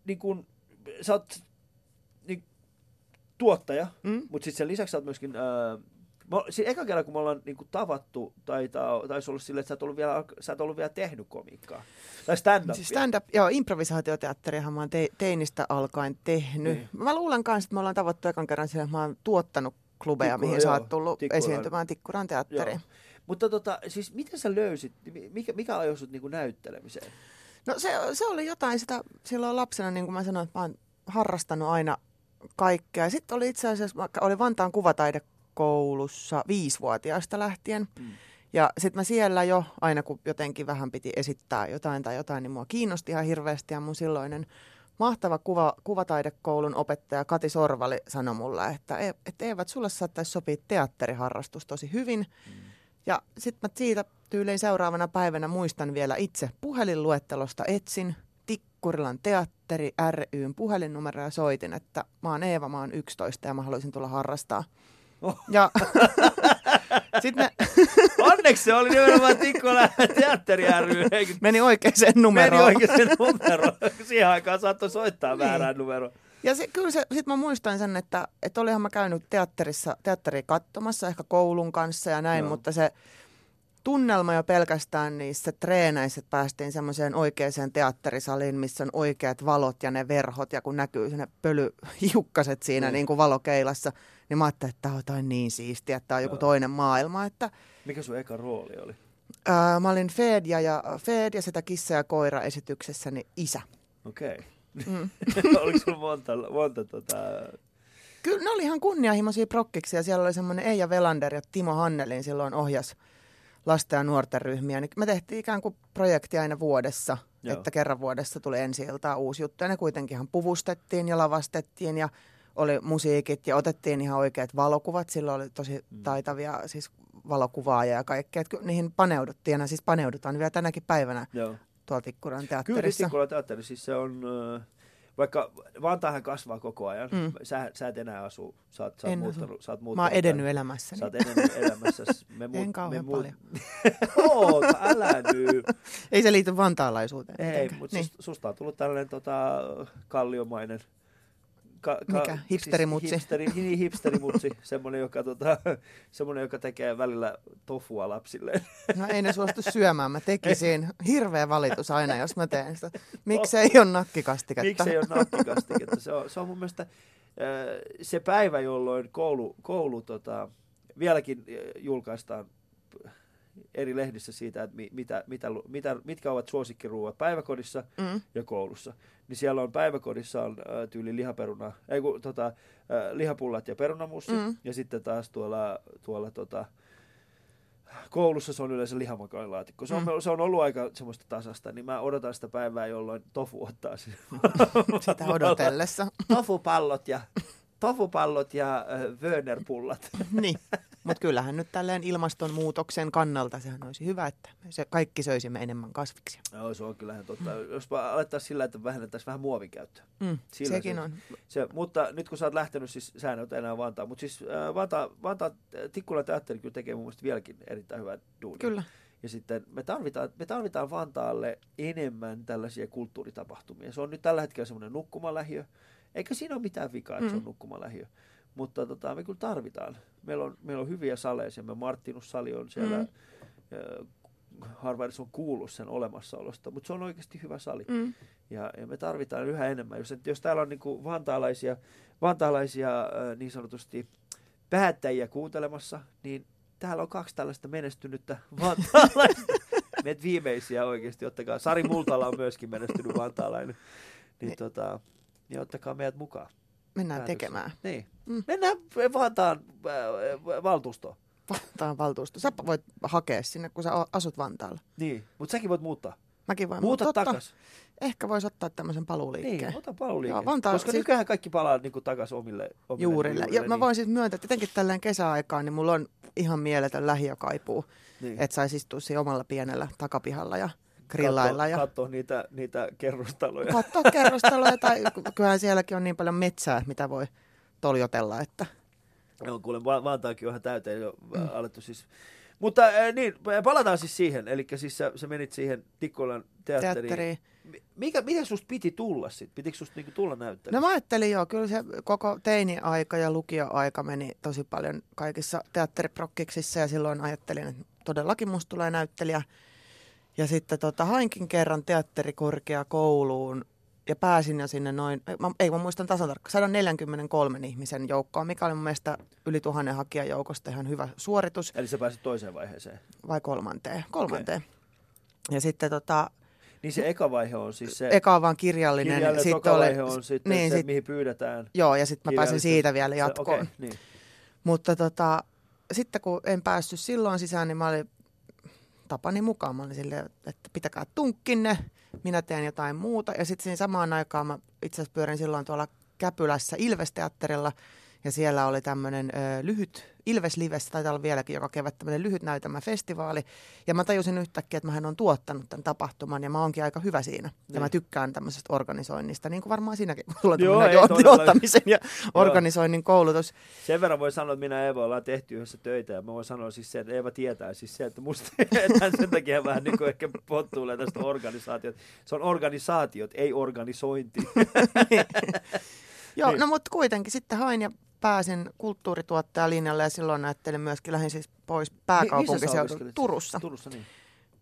niin kun, sä oot niin, tuottaja, Mm? mutta sitten sen lisäksi sä oot myöskin... Äh, Mä, siis eka kerran, kun me ollaan niinku tavattu, tai ta, taisi olla silleen, että sä et ollut vielä, sä et ollut vielä tehnyt komiikkaa. Tai stand-upia. Siis stand-up, joo, improvisaatioteatterihan mä oon te- teinistä alkaen tehnyt. Niin. Mä luulen kanssa, että me ollaan tavattu ekan kerran sillä, että mä oon tuottanut klubeja, Tikkula, mihin sä joo, oot tullut Tikkulan. esiintymään Tikkuran teatteriin. Joo. Mutta tota, siis miten sä löysit, mikä, mikä ajoi sut niinku näyttelemiseen? No se, se oli jotain sitä silloin lapsena, niin kuin mä sanoin, että mä oon harrastanut aina kaikkea. Sitten oli itse asiassa, mä olin Vantaan kuvataidekoulussa viisivuotiaasta lähtien. Mm. Ja sitten mä siellä jo, aina kun jotenkin vähän piti esittää jotain tai jotain, niin mua kiinnosti ihan hirveästi. Ja mun silloinen mahtava kuva, kuvataidekoulun opettaja Kati Sorvali sanoi mulle, että, e- että että sulle saattaisi sopia teatteriharrastus tosi hyvin. Ja sitten mä siitä tyyliin seuraavana päivänä muistan vielä itse puhelinluettelosta etsin Tikkurilan teatteri ryn puhelinnumero ja soitin, että mä oon Eeva, mä oon 11 ja mä haluaisin tulla harrastaa. Oh. Ja sitten me Onneksi se oli nimenomaan Tikkola teatteri ry. meni oikeaan Meni numeroon. oikein se numero. Siihen aikaan saattoi soittaa Niin. väärään numero. Ja se, kyllä se, sit mä muistan sen, että, että olihan mä käynyt teatterissa, teatteria katsomassa ehkä koulun kanssa ja näin, Joo. mutta se tunnelma jo pelkästään niissä treeneissä, että päästiin semmoiseen oikeaan teatterisaliin, missä on oikeat valot ja ne verhot ja kun näkyy ne pölyhiukkaset siinä Mm. niin kuin valokeilassa, niin mä ajattelin, että tämä on jotain niin siistiä, että tämä on joku Joo. toinen maailma, että Mikä sun eka rooli oli? ää, mä olin Fed ja, ja, Fed ja sitä kissa ja koira esityksessäni isä. Okei. Okay. Mm. Oliko sulla monta, monta tota... Kyllä ne oli ihan kunnianhimoisia prokkiksia. Siellä oli semmoinen Eija Velander ja Timo Hannelin silloin ohjas lasten ja nuorten ryhmiä. Niin me tehtiin ikään kuin projekti aina vuodessa, Joo. Että kerran vuodessa tuli ensi iltaa uusi juttu. Ja ne kuitenkin ihan puvustettiin ja lavastettiin ja oli musiikit ja otettiin ihan oikeat valokuvat. Silloin oli tosi Mm. taitavia siis valokuvaajia ja kaikkea. Että niihin paneuduttiin ja siis paneudutaan vielä tänäkin päivänä Joo. Tuolla Tikkuran Kyllä teatterissa. Tikkola teatteri, siis se on... Vaikka Vantaahan kasvaa koko ajan, Mm. sä, sä et enää asu, sä oot, sä oot En asu. muuttanut, sä oot Mä muuttanut oon edennyt tänne. elämässäni. Sä oot edennyt elämässä. Me muut, En kauhean me muut... paljon. Oot, älä nyt. Ei se liity vantaalaisuuteen. Ei, mutta niin. susta on tullut tällainen tota, kalliomainen... Ka, Mikä? Hipsterimutsi? Siis hipsteri, niin, hipsterimutsi. semmoinen, joka, tota, semmoinen, joka tekee välillä tofua lapsille. No ei ne suostu syömään, mä tekisin. Hirveä valitus aina, jos mä teen sitä. Miksi ei ole nakkikastiketta? Miksi ei ole nakkikastiketta? Se on, se on mun mielestä se päivä, jolloin koulu, koulu tota, vieläkin julkaistaan eri lehdissä siitä, että mi, mitä, mitä, mitä, mitkä ovat suosikkiruuat päiväkodissa Mm. ja koulussa. Niin siellä on päiväkodissa on äh, tyyli lihaperuna, ei kun, tota, äh, lihapullat ja perunamussi. Mm. Ja sitten taas tuolla, tuolla tota, koulussa se on yleensä lihamakalilaatikko. Se on, Mm. se on ollut aika semmoista tasasta, niin mä odotan sitä päivää, jolloin tofu ottaa sen. Sitä odotellessa. Tofupallot ja, tofupallot ja äh, Wörner-pullat. niin. Mutta kyllähän nyt tälleen ilmastonmuutoksen kannalta sehän olisi hyvä, että me se kaikki söisimme enemmän kasviksia. Joo, se on kyllähän totta. Jos alettaisiin sillä, että vähennettäisiin vähän muovin käyttöä. Mm. Sillä Sekin se- on. Se, mutta nyt kun sä oot lähtenyt, siis sä en enää Vantaa, mutta siis äh, Vantaa, Vantaa Tikkulan teatteri kyllä tekee mun mielestä vieläkin erittäin hyvää duunia. Kyllä. Ja sitten me tarvitaan, me tarvitaan Vantaalle enemmän tällaisia kulttuuritapahtumia. Se on nyt tällä hetkellä semmoinen nukkumalähiö. Eikä siinä ole mitään vikaa, että se on Mm. nukkumalähiö. Mutta tota, me kyllä tarvitaan. Meillä on, meillä on hyviä saleja. siellä. Martinussali on siellä. Mm. Mm. Harva edes on kuullut sen olemassaolosta, mutta se on oikeasti hyvä sali. Mm. Ja, ja me tarvitaan yhä enemmän. Jos, jos täällä on niin kuin vantaalaisia, vantaalaisia äh, niin sanotusti päättäjiä kuuntelemassa, niin täällä on kaksi tällaista menestynyttä vantaalaista. Meitä viimeisiä oikeasti, ottakaa. Sari Multala on myöskin menestynyt vantaalainen. Niin, tota, niin ottakaa meidät mukaan. Mennään päätökseen. tekemään. Niin. Mm. Mennään Vantaan äh, valtuustoon. Vantaan valtuusto. Sä voit hakea sinne, kun sä asut Vantaalla. Niin, mutta säkin voit muuttaa. Mäkin voin Muuta takas. Ehkä voisi ottaa tämmöisen paluuliikkeen. Niin, ota paluuliike. Joo, Vantaa- Koska siis- nykyään kaikki palaa niin takaisin omille, omille juurille. Ja mä niin. voin siis myöntää, että etenkin tällään kesäaikaan, niin mulla on ihan mieletön lähiökaipuu. niin. Että saisi istua siinä omalla pienellä takapihalla ja grillailla. Katso, Ja katso niitä, niitä kerrostaloja. katsoa kerrostaloja tai kyllähän sielläkin on niin paljon metsää, mitä voi toljotella, että Joo, kuule, Va- Vantaakin on ihan täyteen jo mm. alettu siis. Mutta äh, niin, palataan siis siihen. Eli siis sä, sä menit siihen Tikkolan teatteriin. teatteriin. Mi- Mikä, miten susta piti tulla sitten? Pitikö susta niinku tulla näyttelijä? No mä ajattelin joo, kyllä se koko teini-aika ja lukioaika meni tosi paljon kaikissa teatteriprokkiksissa ja silloin ajattelin, että todellakin musta tulee näyttelijä. Ja sitten tota, hainkin kerran teatterikorkeakouluun ja pääsin jo sinne noin, mä, ei mä muistan tasan tarkkaan, 143 ihmisen joukkoon, mikä oli mun mielestä yli tuhannen hakijan joukosta ihan hyvä suoritus, Eli sä pääsit toiseen vaiheeseen. vai kolmanteen? Kolmanteen. Ja sitten tota, Niin se eka vaihe on siis se eka on vaan kirjallinen. kirjailija, sit toka vaihe on sitten niin, se, sit- mihin pyydetään. Joo, ja sitten mä pääsin siitä vielä Se- jatkoon. okei, niin. Mutta tota, sitten kun en päässyt silloin sisään, niin mä olin tapani mukaan. Mä olin silleen, että pitäkää tunkkinne, minä teen jotain muuta. Ja sitten siinä samaan aikaan mä itse asiassa pyörin silloin tuolla Käpylässä Ilvesteatterilla. Ja siellä oli tämmöinen ö, lyhyt, Ilves Lives, taitaa olla vieläkin joka kevät tämmöinen lyhyt näytelmäfestivaali. Ja mä tajusin yhtäkkiä, että mähän on tuottanut tämän tapahtuman ja mä oonkin aika hyvä siinä. Ja Niin. mä tykkään tämmöisestä organisoinnista, niin kuin varmaan sinäkin, kun sulla on Joo, ei johtamisen ja organisoinnin koulutus. Sen verran voi sanoa, että minä ja Eeva ollaan tehty yhdessä töitä ja mä voin sanoa siis se, että Eeva tietää siis se, että musta sen takia vähän niin kuin ehkä pottuilee tästä organisaatiot. Se on organisaatiot, ei organisointi. Joo, Niin. no mutta kuitenkin sitten hain ja pääsin kulttuurituottajalinjalle ja silloin näyttelin myöskin, lähdin siis pois pääkaupunkiseudun opiskelit? Turussa. Turussa, niin.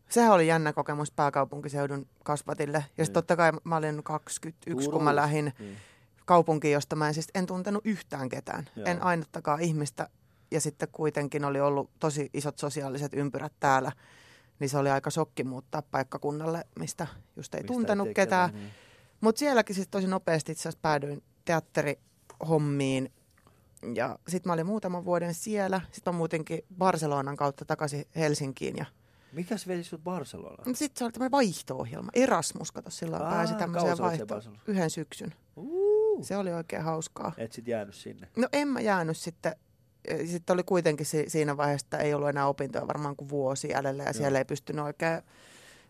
Sehän oli jännä kokemus pääkaupunkiseudun kasvatille. Ja Niin. sitten totta kai mä olin 21, kun Turussa, mä lähdin Niin. kaupunkiin, josta mä en siis en tuntenut yhtään ketään. Joo. En ainuttakaan ihmistä. Ja sitten kuitenkin oli ollut tosi isot sosiaaliset ympyrät täällä. Niin se oli aika shokki muuttaa paikkakunnalle, mistä just ei Mistä tuntenut tiedä ketään. ketään, niin. Mutta sielläkin siis tosi nopeasti itse asiassa päädyin teatterihommiin. Ja sitten mä olin muutaman vuoden siellä. Sitten mä muutenkin Barcelonan kautta takaisin Helsinkiin. Ja Mikäs veli sut Barcelonaan? sitten se oli tämmöinen vaihto-ohjelma. Erasmus, kato silloin Aa, pääsi tämmöiseen vaihtoon. Yhden syksyn. Uh. Se oli oikein hauskaa. Et sit jäänyt sinne. No en mä jäänyt sitten. Sitten oli kuitenkin si- siinä vaiheessa, että ei ollut enää opintoja varmaan kuin vuosi jäljellä ja Joo. siellä ei pystynyt oikein,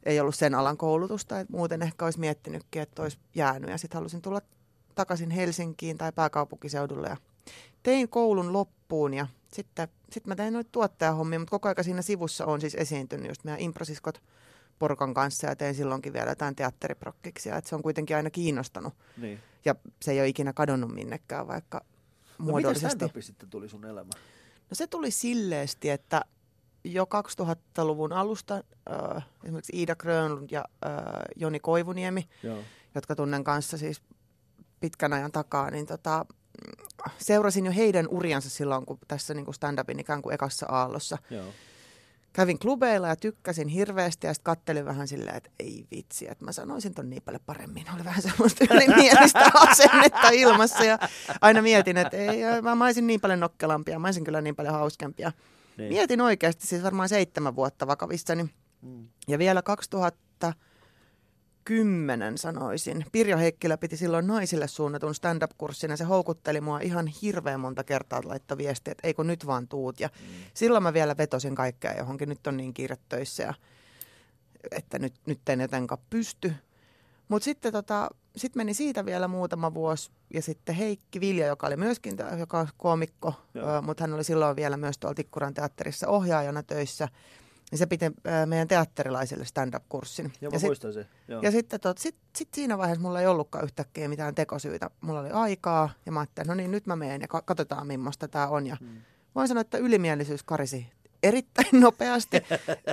ei ollut sen alan koulutusta, että muuten ehkä olisi miettinytkin, että olisi jäänyt. Ja sitten halusin tulla takaisin Helsinkiin tai pääkaupunkiseudulle ja tein koulun loppuun ja sitten sit mä tein noita tuottajahommia, mutta koko ajan siinä sivussa on siis esiintynyt just meidän improsiskot porukan kanssa ja tein silloinkin vielä jotain teatteriprokkiksia, että se on kuitenkin aina kiinnostanut Niin. ja se ei ole ikinä kadonnut minnekään, vaikka No muodollisesti. stand sitten tuli sun elämä? No se tuli silleesti, että jo 2000-luvun alusta äh, esimerkiksi Iida Grönlund ja äh, Joni Koivuniemi, Joo. jotka tunnen kanssa siis pitkän ajan takaa, niin tota, seurasin jo heidän uriansa silloin, kun tässä niin kuin stand-upin ikään kuin ekassa aallossa. Joo. Kävin klubeilla ja tykkäsin hirveästi ja sitten kattelin vähän silleen, että ei vitsi, että mä sanoisin ton niin paljon paremmin. Oli vähän semmoista ylimielistä asennetta ilmassa ja aina mietin, että ei, mä, olisin niin paljon nokkelampia, mä olisin kyllä niin paljon hauskempia. Niin. Mietin oikeasti siis varmaan seitsemän vuotta vakavissani. Mm. Ja vielä 2010 sanoisin. Pirjo Heikkilä piti silloin naisille suunnatun stand-up-kurssin ja se houkutteli mua ihan hirveän monta kertaa, laittoi viestiä, että eikö nyt vaan tuut. Ja Mm. silloin mä vielä vetosin kaikkea johonkin, nyt on niin kiire töissä ja että nyt, nyt en jotenkaan pysty. Mutta sitten tota, sit meni siitä vielä muutama vuosi ja sitten Heikki Vilja, joka oli myöskin, joka koomikko, mutta hän oli silloin vielä myös tuolla Tikkuran teatterissa ohjaajana töissä. Ja se piti meidän teatterilaisille stand-up-kurssin. Joo, ja mä sit- muistan se. Joo. ja sitten tot, sit, sit siinä vaiheessa mulla ei ollutkaan yhtäkkiä mitään tekosyytä. Mulla oli aikaa ja mä ajattelin, no niin nyt mä menen ja ka- katsotaan millaista tämä on. Ja Mm. voin sanoa, että ylimielisyys karisi erittäin nopeasti.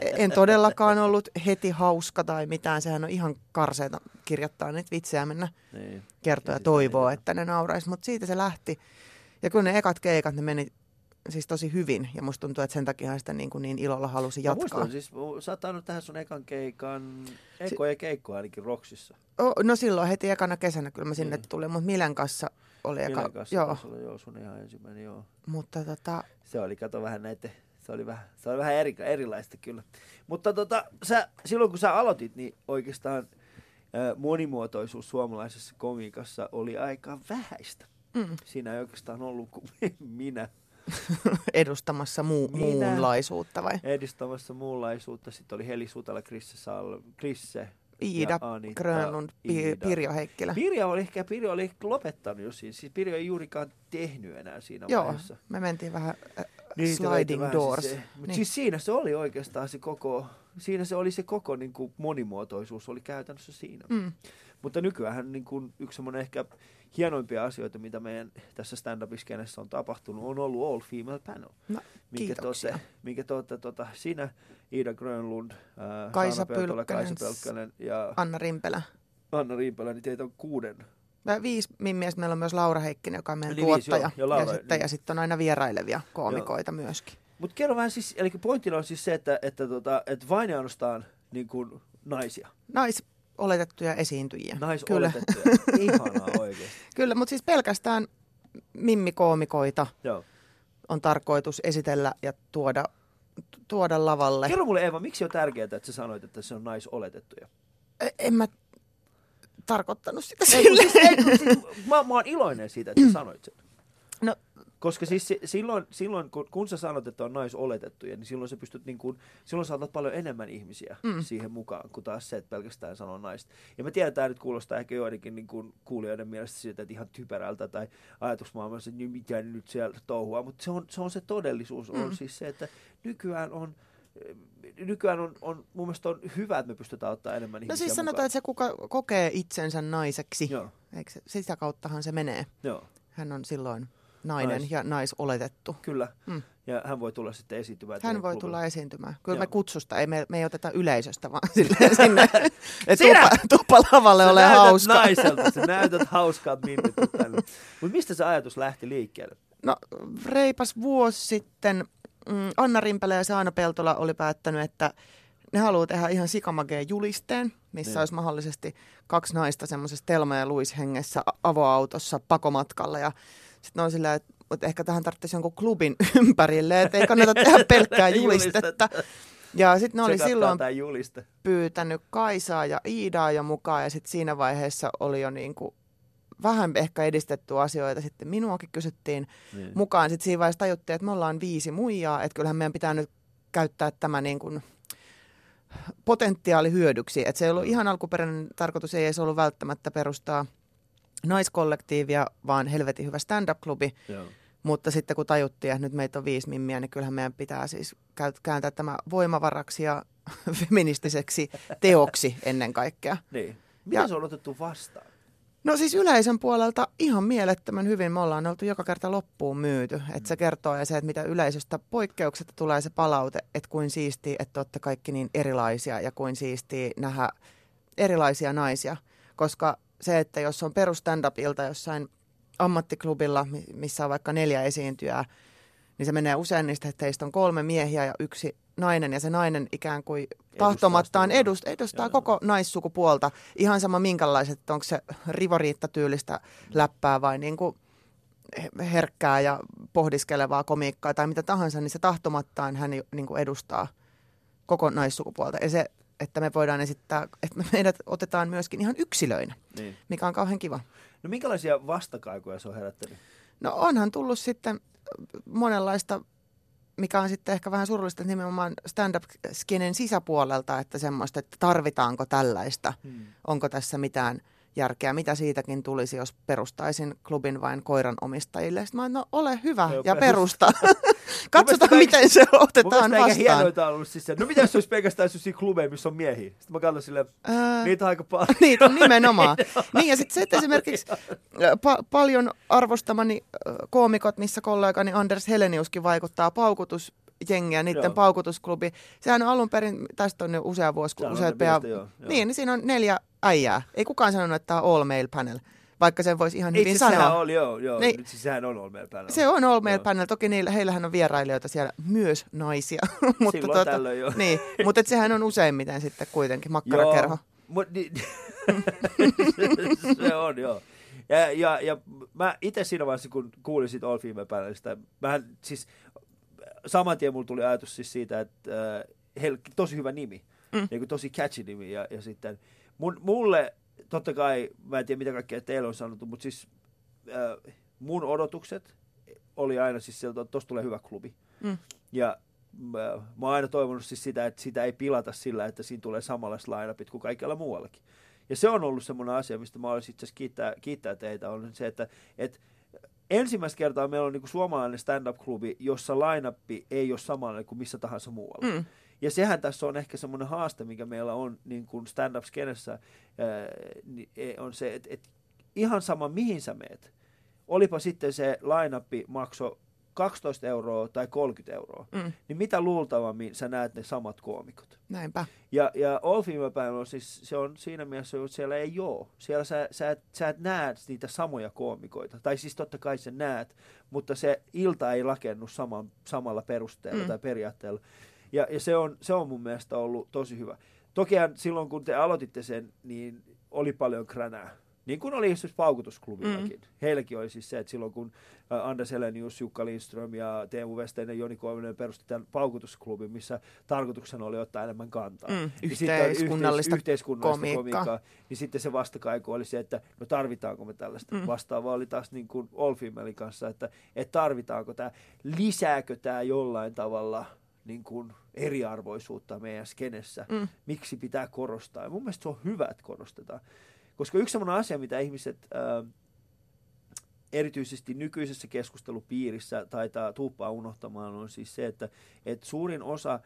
En todellakaan ollut heti hauska tai mitään. Sehän on ihan karseeta kirjoittaa niitä vitsejä mennä Niin. kertoa ja toivoa, että ne nauraisi. Mutta siitä se lähti. Ja kyllä ne ekat keikat, ne meni siis tosi hyvin. Ja musta tuntuu, että sen takia sitä niin, kuin niin ilolla halusi Mä jatkaa. muistan, siis sä oot tähän sun ekan keikan, ekoja keikkoa ainakin Roksissa. Oh, no silloin heti ekana kesänä kyllä mä sinne Niin. tulin, mutta Milen kanssa oli eka. Milen kanssa joo, olla, joo, sun ihan ensimmäinen, joo. mutta tota, Se oli, kato vähän näiden Se oli vähän, se oli vähän eri, erilaista kyllä. Mutta tota, sä, silloin kun sä aloitit, niin oikeastaan ää, monimuotoisuus suomalaisessa komiikassa oli aika vähäistä. Mm. Siinä ei oikeastaan ollut kuin minä Edustamassa muu, Minä. muunlaisuutta vai? edistämässä muunlaisuutta. Sitten oli Heli Sutala, Krisse Sal, Krisse Iida Grönlund, Iida. Pirjo Heikkilä. Pirjo oli ehkä Pirjo oli lopettanut jo siinä. Siis Pirjo ei juurikaan tehnyt enää siinä Joo, vaiheessa. me mentiin vähän äh, Niin, sliding vähän doors. Siis, mutta Niin. siis siinä se oli oikeastaan se koko, siinä se oli se koko niin kuin monimuotoisuus oli käytännössä siinä. Mm. Mutta nykyään niin kuin yksi semmoinen ehkä hienoimpia asioita, mitä meidän tässä stand-up-iskenessä on tapahtunut, on ollut All Female Panel. No, minkä. Tuotte, minkä tuotte, tota, sinä, Iida Grönlund, ää, Kaisa Pylkkönen, Kaisa Pölkkönen ja Anna Rimpelä. Anna Riipälä, niin teitä on kuuden. Mä viisi mies, meillä on myös Laura Heikkinen, joka on meidän viisi, tuottaja. joo, ja Laura, ja, sitten, niin. ja sitten on aina vierailevia koomikoita myöskin. Mutta kerro vähän siis, eli pointtina on siis se, että, että, tota, että vain ja ainoastaan niin kuin naisia. Naisoletettuja esiintyjiä. Kyllä, Naisoletettuja. Ihanaa oikeesti. Kyllä mutta siis pelkästään mimmikoomikoita Joo. on tarkoitus esitellä ja tuoda, tuoda lavalle. Kerro mulle Eeva, miksi on tärkeää, että sä sanoit, että se on naisoletettuja? E- En mä tarkoittanut sitä Ei, sille. siis, ei, siis, mä, mä oon iloinen siitä, että sä sanoit sen. No. Koska siis si- silloin, silloin kun, kun sä sanot, että on naisoletettuja, niin silloin sä pystyt niin kuin, silloin saatat paljon enemmän ihmisiä mm. siihen mukaan, kuin taas se, että pelkästään sanoo naista. Ja mä tiedän, että tämä nyt kuulostaa ehkä joidenkin niin kuin kuulijoiden mielestä siltä, että ihan typerältä tai ajatusmaailmassa, että niin mitä nyt siellä touhua, mutta se on, se on se todellisuus, mm. on siis se, että nykyään on nykyään on, on, mun mielestä on hyvä, että me pystytään ottaa enemmän No ihmisiä siis sanotaan, mukaan. että se kuka kokee itsensä naiseksi, Joo, eikö se, sitä kauttahan se menee. joo. Hän on silloin nainen Nais. ja naisoletettu. Kyllä. Mm. Ja hän voi tulla sitten esiintymään. Hän voi klubilla. tulla esiintymään. Kyllä Joo. me kutsusta, ei me, me ei oteta yleisöstä, vaan silleen sinne. Et Sinä! tupa, Sä ole hauska. naiselta, sä näytät hauskaa. Mutta mistä se ajatus lähti liikkeelle? No reipas vuosi sitten mm, Anna Rimpelä ja Saana Peltola oli päättänyt, että ne haluaa tehdä ihan sikamageen julisteen, missä Niin. olisi mahdollisesti kaksi naista semmoisessa Telma ja Luis hengessä avoautossa pakomatkalla. Ja sitten on silleen, että, että ehkä tähän tarvitsisi jonkun klubin ympärille, että ei kannata tehdä pelkkää julistetta. Ja sitten ne oli silloin juliste. pyytänyt Kaisaa ja Iidaa jo mukaan ja sitten siinä vaiheessa oli jo niin kuin vähän ehkä edistetty asioita. Sitten minuakin kysyttiin Niin. mukaan. Sitten siinä vaiheessa tajuttiin, että me ollaan viisi muijaa, että kyllähän meidän pitää nyt käyttää tämä niin kuin potentiaali hyödyksi. Että se ei ollut ihan alkuperäinen tarkoitus, ei edes ollut välttämättä perustaa naiskollektiivia, vaan helvetin hyvä stand-up-klubi. Joo. Mutta sitten kun tajuttiin, että nyt meitä on viisi mimmiä, niin kyllähän meidän pitää siis kääntää tämä voimavaraksi ja feministiseksi teoksi ennen kaikkea. Niin. Miten Ja- se on otettu vastaan? No siis yleisön puolelta ihan mielettömän hyvin. Me ollaan oltu joka kerta loppuun myyty. Että se kertoo ja se, että mitä yleisöstä poikkeuksetta tulee se palaute, että kuin siistiä, että olette kaikki niin erilaisia ja kuin siistiä nähdä erilaisia naisia. Koska se, että jos on perus stand-up-ilta jossain ammattiklubilla, mi- missä on vaikka neljä esiintyjää, niin se menee usein niistä, että heistä on kolme miehiä ja yksi nainen, ja se nainen ikään kuin tahtomattaan edustaa Joo. koko naissukupuolta. Ihan sama minkälaiset, että onko se rivoriitta-tyylistä läppää vai niin kuin herkkää ja pohdiskelevaa komiikkaa tai mitä tahansa, niin se tahtomattaan hän niin kuin edustaa koko naissukupuolta. Ja se, että me voidaan esittää, että me meidät otetaan myöskin ihan yksilöinä, Niin. mikä on kauhean kiva. No minkälaisia vastakaikuja se on herättänyt? No onhan tullut sitten monenlaista, mikä on sitten ehkä vähän surullista nimenomaan stand-up-skenen sisäpuolelta, että semmoista, että tarvitaanko tällaista, Hmm. onko tässä mitään järkeä, mitä siitäkin tulisi, jos perustaisin klubin vain koiran omistajille. Sitten mä no ole hyvä Joo, ja perusta. Katsotaan, mielestä miten se Mun otetaan mielestä eikä vastaan. hienoita ollut siis se, no mitä jos olisi pelkästään sellaisia klubeja, missä on miehiä? Sitten mä katson silleen, Ää, niitä on aika paljon. Niitä on nimenomaan. niin ja sitten se, että esimerkiksi pa- paljon arvostamani koomikot, missä kollegani Anders Heleniuskin vaikuttaa, paukutusjengiä, niiden Joo. paukutusklubi. Sehän on alun perin, tästä on jo usea vuosi, kun useat joo. Niin, niin siinä on neljä äijää. Ei kukaan sanonut, että tämä on all male panel, vaikka sen voisi ihan hyvin Itse sehän sanoa. oli, joo, joo. Niin. Nyt siis sehän on ollut meillä päällä. Se on all male Joo. panel. Toki niillä, heillähän on vierailijoita siellä, myös naisia. mutta Silloin tällöin joo. niin, mutta et sehän on useimmiten sitten kuitenkin makkarakerho. Joo, mut, ni, se on, joo. Ja, ja, ja mä itse siinä vaiheessa, kun kuulin siitä All Female Panelista, mähän siis saman tien mulla tuli ajatus siis siitä, että äh, tosi hyvä nimi, Mm. niin kuin tosi catchy nimi. Ja, ja sitten mun, mulle, totta kai, mä en tiedä mitä kaikkea teillä on sanottu, mutta siis äh, mun odotukset oli aina siis sieltä, että tosta tulee hyvä klubi. Mm. Ja mä, mä oon aina toivonut siis sitä, että sitä ei pilata sillä, että siinä tulee samanlaiset lineupit kuin kaikkialla muuallakin. Ja se on ollut semmoinen asia, mistä mä olisin itse asiassa kiittää, kiittää teitä, on se, että, että ensimmäistä kertaa meillä on niin suomalainen stand-up-klubi, jossa lineuppi ei ole samanlainen kuin missä tahansa muualla. Mm. Ja sehän tässä on ehkä semmoinen haaste, mikä meillä on niin kuin stand-up-skenessä, ää, niin e- on se, että, että ihan sama mihin sä meet, olipa sitten se line-up makso 12 euroa tai 30 euroa, Mm. niin mitä luultavammin sä näet ne samat koomikot. Näinpä. Ja, ja All Female Panel on siis, se on siinä mielessä, että siellä ei ole. Siellä sä, sä, et, sä et näe niitä samoja koomikoita. Tai siis totta kai sä näet, mutta se ilta ei rakennu saman, samalla perusteella mm. tai periaatteella. Ja, ja se, on, se on mun mielestä ollut tosi hyvä. Tokihan silloin, kun te aloititte sen, niin oli paljon kränää. Niin kuin oli siis paukutusklubillakin. Mm. Heilläkin oli siis se, että silloin kun ä, Anders Elenius, Jukka Lindström ja Teemu Westeinen ja Joni Koivunen perusti tämän paukutusklubin, missä tarkoituksena oli ottaa enemmän kantaa. Mm, Niin yhteiskunnallista yhteis- yhteiskunnallista komiikkaa. komiikkaa. Niin sitten se vastakaiku oli se, että no tarvitaanko me tällaista. Mm. Mm. Vastaava oli taas niin kuin All Femalin kanssa, että, että tarvitaanko tämä, lisääkö tämä jollain tavalla niin kuin eriarvoisuutta meidän skenessä. Mm. Miksi pitää korostaa? Ja mun mielestä se on hyvä, että korostetaan. Koska yksi sellainen asia, mitä ihmiset äh, erityisesti nykyisessä keskustelupiirissä taitaa tuuppaa unohtamaan, on siis se, että, että suurin osa äh,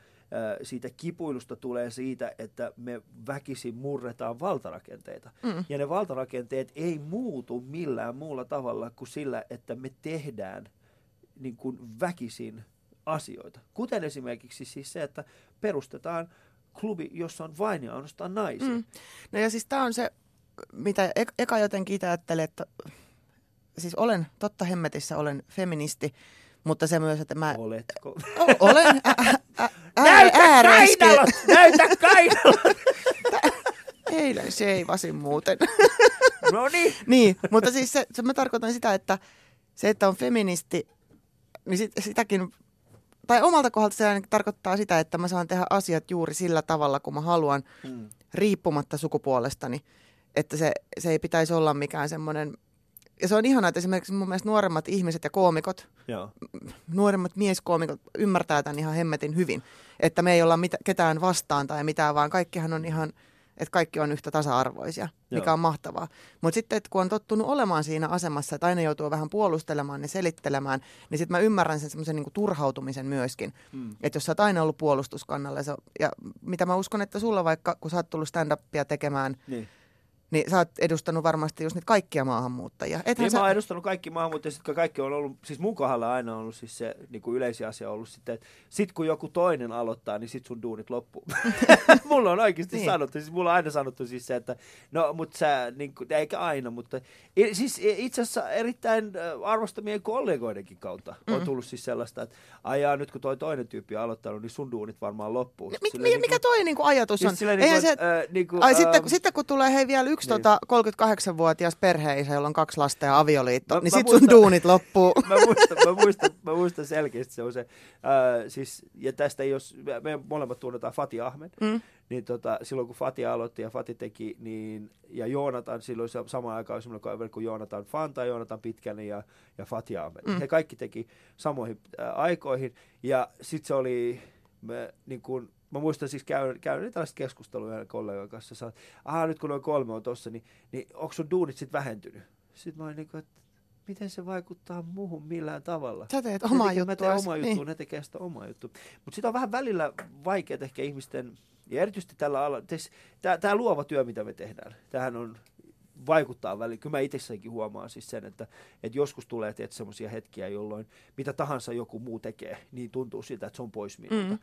siitä kipuilusta tulee siitä, että me väkisin murretaan valtarakenteita. Mm. Ja ne valtarakenteet ei muutu millään muulla tavalla kuin sillä, että me tehdään niin kuin väkisin asioita. Kuten esimerkiksi siis se, että perustetaan klubi, jossa on vain ja ainoastaan naisia. Mm. No ja siis tämä on se, mitä e- eka jotenkin itse ajattelin, että siis olen, totta hemmetissä olen feministi, mutta se myös, että mä Oletko? o- olen ä- ä- ä- Näytä ääreiske- kainalot! Näytä kainalot! Eilen seivasin muuten. No niin. niin, mutta siis se, se mä tarkoitan sitä, että se, että on feministi, niin sit, sitäkin, tai omalta kohdalta se tarkoittaa sitä, että mä saan tehdä asiat juuri sillä tavalla, kun mä haluan, Mm. riippumatta sukupuolestani. Että se, se ei pitäisi olla mikään semmoinen, ja se on ihanaa, että esimerkiksi mun mielestä nuoremmat ihmiset ja koomikot, Joo. nuoremmat mieskoomikot ymmärtää tämän ihan hemmetin hyvin. Että me ei olla mit- ketään vastaan tai mitään, vaan kaikkihan on ihan, että kaikki on yhtä tasa-arvoisia, mikä Joo. on mahtavaa. Mutta sitten, että kun on tottunut olemaan siinä asemassa, että aina joutuu vähän puolustelemaan ja selittelemään, niin sitten mä ymmärrän sen semmoisen niinku turhautumisen myöskin. Mm. Että jos sä oot aina ollut puolustuskannalla, ja, se, ja mitä mä uskon, että sulla vaikka, kun sä oot tullut stand-upia tekemään, Niin. Niin sä oot edustanut varmasti just niitä kaikkia maahanmuuttajia. Ethän Niin sä... mä oon edustanut kaikki maahanmuuttajat, jotka kaikki on ollut, siis mun kohdalla aina on ollut siis se niin kuin yleisiä asia ollut sitten, että sit kun joku toinen aloittaa, niin sit sun duunit loppuu. mulla on oikeasti Niin. niin. sanottu, siis mulla on aina sanottu siis se, että no mut sä, niin kuin, eikä aina, mutta siis itse asiassa erittäin arvostamien kollegoidenkin kautta mm. on tullut siis sellaista, että ajaa nyt kun toi toinen tyyppi on aloittanut, niin sun duunit varmaan loppuu. Silleen mi, mikä niinku- toi niinku ajatus on? Siis Eihän niinku, se, äh, Ai sitten, ähm, kun- sitten kun tulee hei vielä yksi niin. tota, 38-vuotias perheisä, jolla on kaksi lasta ja avioliitto, Mä- niin mä sit sun muistan- duunit loppuu. mä, muistan, mä, muistan, mä muistan selkeästi se on se, ää, siis, ja tästä jos, me molemmat tunnetaan Fatih Ahmed, Mm. niin tota, silloin kun Fatih aloitti ja Fatih teki, niin, ja Joonatan, silloin se samaan aikaan semmoinen kaveri kuin Joonatan Fanta, Joonatan Pitkänen ja, ja Fatih Ahmed. Mm. He kaikki teki samoihin ää, aikoihin, ja sitten se oli, me, niin kun, mä muistan siis käyn, käyn tällaista keskustelua kollegan kanssa, että aha, nyt kun noin kolme on tossa, niin, niin onko sun duunit sitten vähentynyt? Sitten mä olin niin kuin, että miten se vaikuttaa muuhun millään tavalla. Sä teet omaa tekee- Mä teen juttua. omaa juttua, ne tekee sitä omaa juttua. Mutta sitä on vähän välillä vaikeaa ehkä ihmisten, ja erityisesti tällä alalla, tämä luova työ, mitä me tehdään, tähän on vaikuttaa välillä. Kyllä mä itsessäkin huomaan siis sen, että, että joskus tulee semmoisia hetkiä, jolloin mitä tahansa joku muu tekee, niin tuntuu siltä, että se on pois minulta. Mm.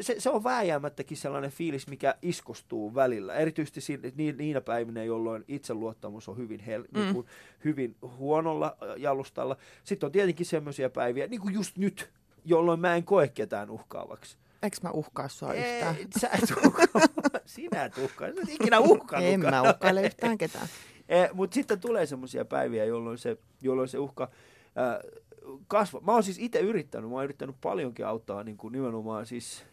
Se, se on vääjäämättäkin sellainen fiilis, mikä iskostuu välillä. Erityisesti siinä, niin, niinä päivinä, jolloin itseluottamus on hyvin, hel, Mm. niin kuin, hyvin huonolla jalustalla. Sitten on tietenkin semmoisia päiviä, niin kuin just nyt, jolloin mä en koe ketään uhkaavaksi. Eikö mä uhkaa sua yhtään? Ei, sä et uhkaa. Sinä et uhkaa. Sä et ikinä uhkaanut. En mä uhkaile yhtään ketään. Eh, Mutta sitten tulee semmoisia päiviä, jolloin se, jolloin se uhka, äh, kasva. Mä oon siis itse yrittänyt, mä oon yrittänyt paljonkin auttaa niin kuin nimenomaan siis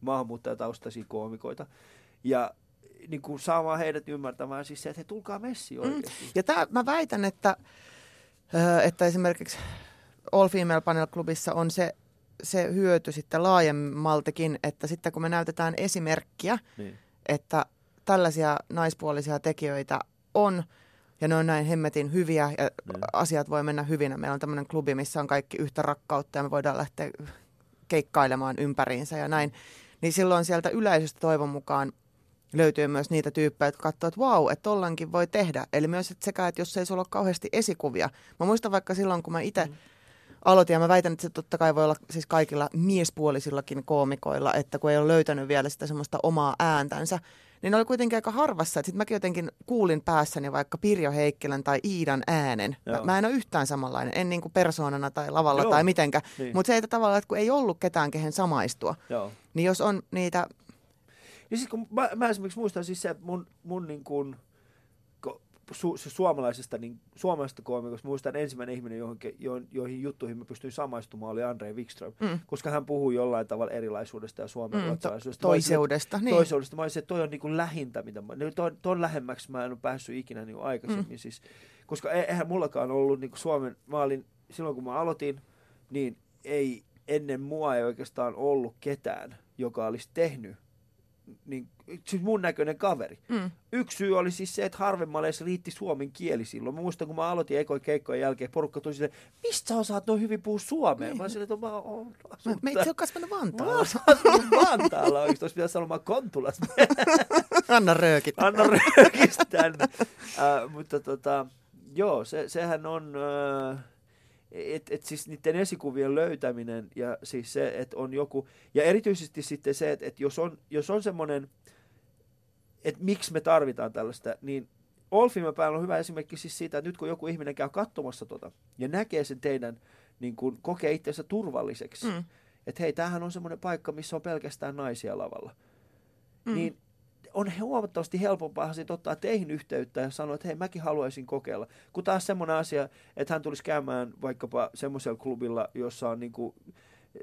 maahanmuuttajataustaisia koomikoita. Ja niin kuin saamaan heidät ymmärtämään siis se, että he tulkaa messiin oikeasti. Ja tää, mä väitän, että, ö, että esimerkiksi All Female Panel Clubissa on se, se hyöty sitten laajemmaltikin, että sitten kun me näytetään esimerkkiä, Niin. että tällaisia naispuolisia tekijöitä on, ja ne on näin hemmetin hyviä, ja Niin. asiat voi mennä hyvin. Ja Meillä on tämmöinen klubi, missä on kaikki yhtä rakkautta, ja me voidaan lähteä keikkailemaan ympäriinsä ja näin. Niin silloin sieltä yleisöstä toivon mukaan löytyy myös niitä tyyppejä, jotka katsoo, että vau, että tollankin voi tehdä. Eli myös että sekä, että jos ei sulla ole kauheasti esikuvia. Mä muistan vaikka silloin, kun mä itse mm. Aloitin, ja mä väitän, että se totta kai voi olla siis kaikilla miespuolisillakin koomikoilla, että kun ei ole löytänyt vielä sitä semmoista omaa ääntänsä, niin ne oli kuitenkin aika harvassa. Sitten mäkin jotenkin kuulin päässäni vaikka Pirjo Heikkilän tai Iidan äänen. Mä, Joo. mä en ole yhtään samanlainen, en niin kuin persoonana tai lavalla Joo. tai mitenkä. Niin. Mutta se, että tavallaan, että kun ei ollut ketään, kehen samaistua, Joo. niin jos on niitä Niin siis kun mä, mä esimerkiksi muistan siis se, että mun, mun niin kuin, su, se suomalaisesta, niin, suomalaisesta koomikosta muistan ensimmäinen ihminen, johon, jo, joihin juttuihin mä pystyin samaistumaan, oli Andrei Wikström. Mm. Koska hän puhui jollain tavalla erilaisuudesta ja suomen mm, to, ruotsalaisuudesta. Mä olisin, toiseudesta. Niin. Toiseudesta. Mä olisin, että toi on niin kuin lähintä, mitä mä, niin ton, ton lähemmäksi mä en ole päässyt ikinä niin aikaisemmin. Mm. Siis, koska e- eihän mullakaan ollut niin kuin Suomen, mä olin, silloin kun mä aloitin, niin ei ennen mua ei oikeastaan ollut ketään, joka olisi tehnyt niin, siis mun näköinen kaveri. Mm. Yksi syy oli siis se, että harvemmalle edes riitti suomen kieli silloin. Mä muistan, kun mä aloitin ekoin keikkojen jälkeen, porukka tuli silleen, mistä sä osaat noin hyvin puhua suomea? Mä olin silleen, että mä oon Mä, asunut me itse täällä. ole kasvanut Mä Vantaalla. oon asunut Vantaalla oikeasti, olisi pitäisi sanoa Kontulasta. Anna röökit. Anna röökistä tänne. Äh, mutta tota, joo, se, sehän on, äh, että et siis niiden esikuvien löytäminen ja siis se, että on joku, ja erityisesti sitten se, että et jos on, jos on semmoinen, että miksi me tarvitaan tällaista, niin Olfima päällä on hyvä esimerkki siis siitä, että nyt kun joku ihminen käy katsomassa tota ja näkee sen teidän, niin kun kokee itsensä turvalliseksi, Mm. että hei, tämähän on semmoinen paikka, missä on pelkästään naisia lavalla, Mm. niin on huomattavasti helpompaa sitten ottaa teihin yhteyttä ja sanoa, että hei, mäkin haluaisin kokeilla. Kun taas semmoinen asia, että hän tulisi käymään vaikkapa semmoisella klubilla, jossa on niinku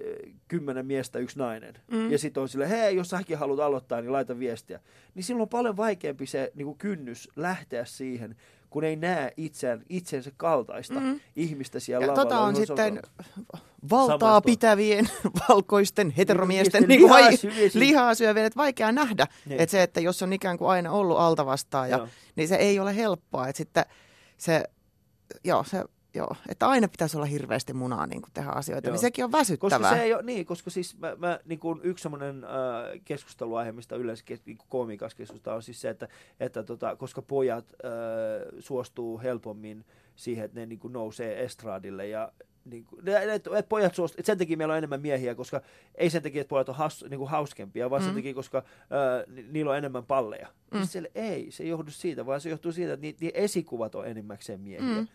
eh, kymmenen miestä, yksi nainen. Mm. Ja sitten on sille, hei, jos säkin haluat aloittaa, niin laita viestiä. Niin silloin on paljon vaikeampi se niinku kynnys lähteä siihen, kun ei näe itseään, itsensä kaltaista Mm. ihmistä siellä Ja lavalla. tota on se sitten valtaa Samaistua. pitävien valkoisten heteromiesten Miesten niin vai, lihaa syövien- lihaa syövien, että vaikea nähdä. Niin. Että se, että jos on ikään kuin aina ollut altavastaaja, Joo. niin se ei ole helppoa. Että sitten se, joo, se, joo, että aina pitäisi olla hirveästi munaa niin kuin tehdä asioita, Joo. niin sekin on Koska väsyttävää. se ei ole, niin, koska siis mä, mä niin kuin yksi semmoinen äh, keskusteluaihe, mistä yleensä kes, niin koomikassa keskustellaan, on siis se, että, että tota, koska pojat äh, suostuu helpommin siihen, että ne niin kuin nousee estraadille ja niin kuin, ne, että pojat suostuu, että sen takia meillä on enemmän miehiä, koska ei sen takia, että pojat on has, niin kuin hauskempia, vaan mm. sen takia, koska äh, ni, niillä on enemmän palleja. Mm. Mm. Siellä, ei, se ei johdu siitä, vaan se johtuu siitä, että ni, ni esikuvat on enimmäkseen miehiä. Mm.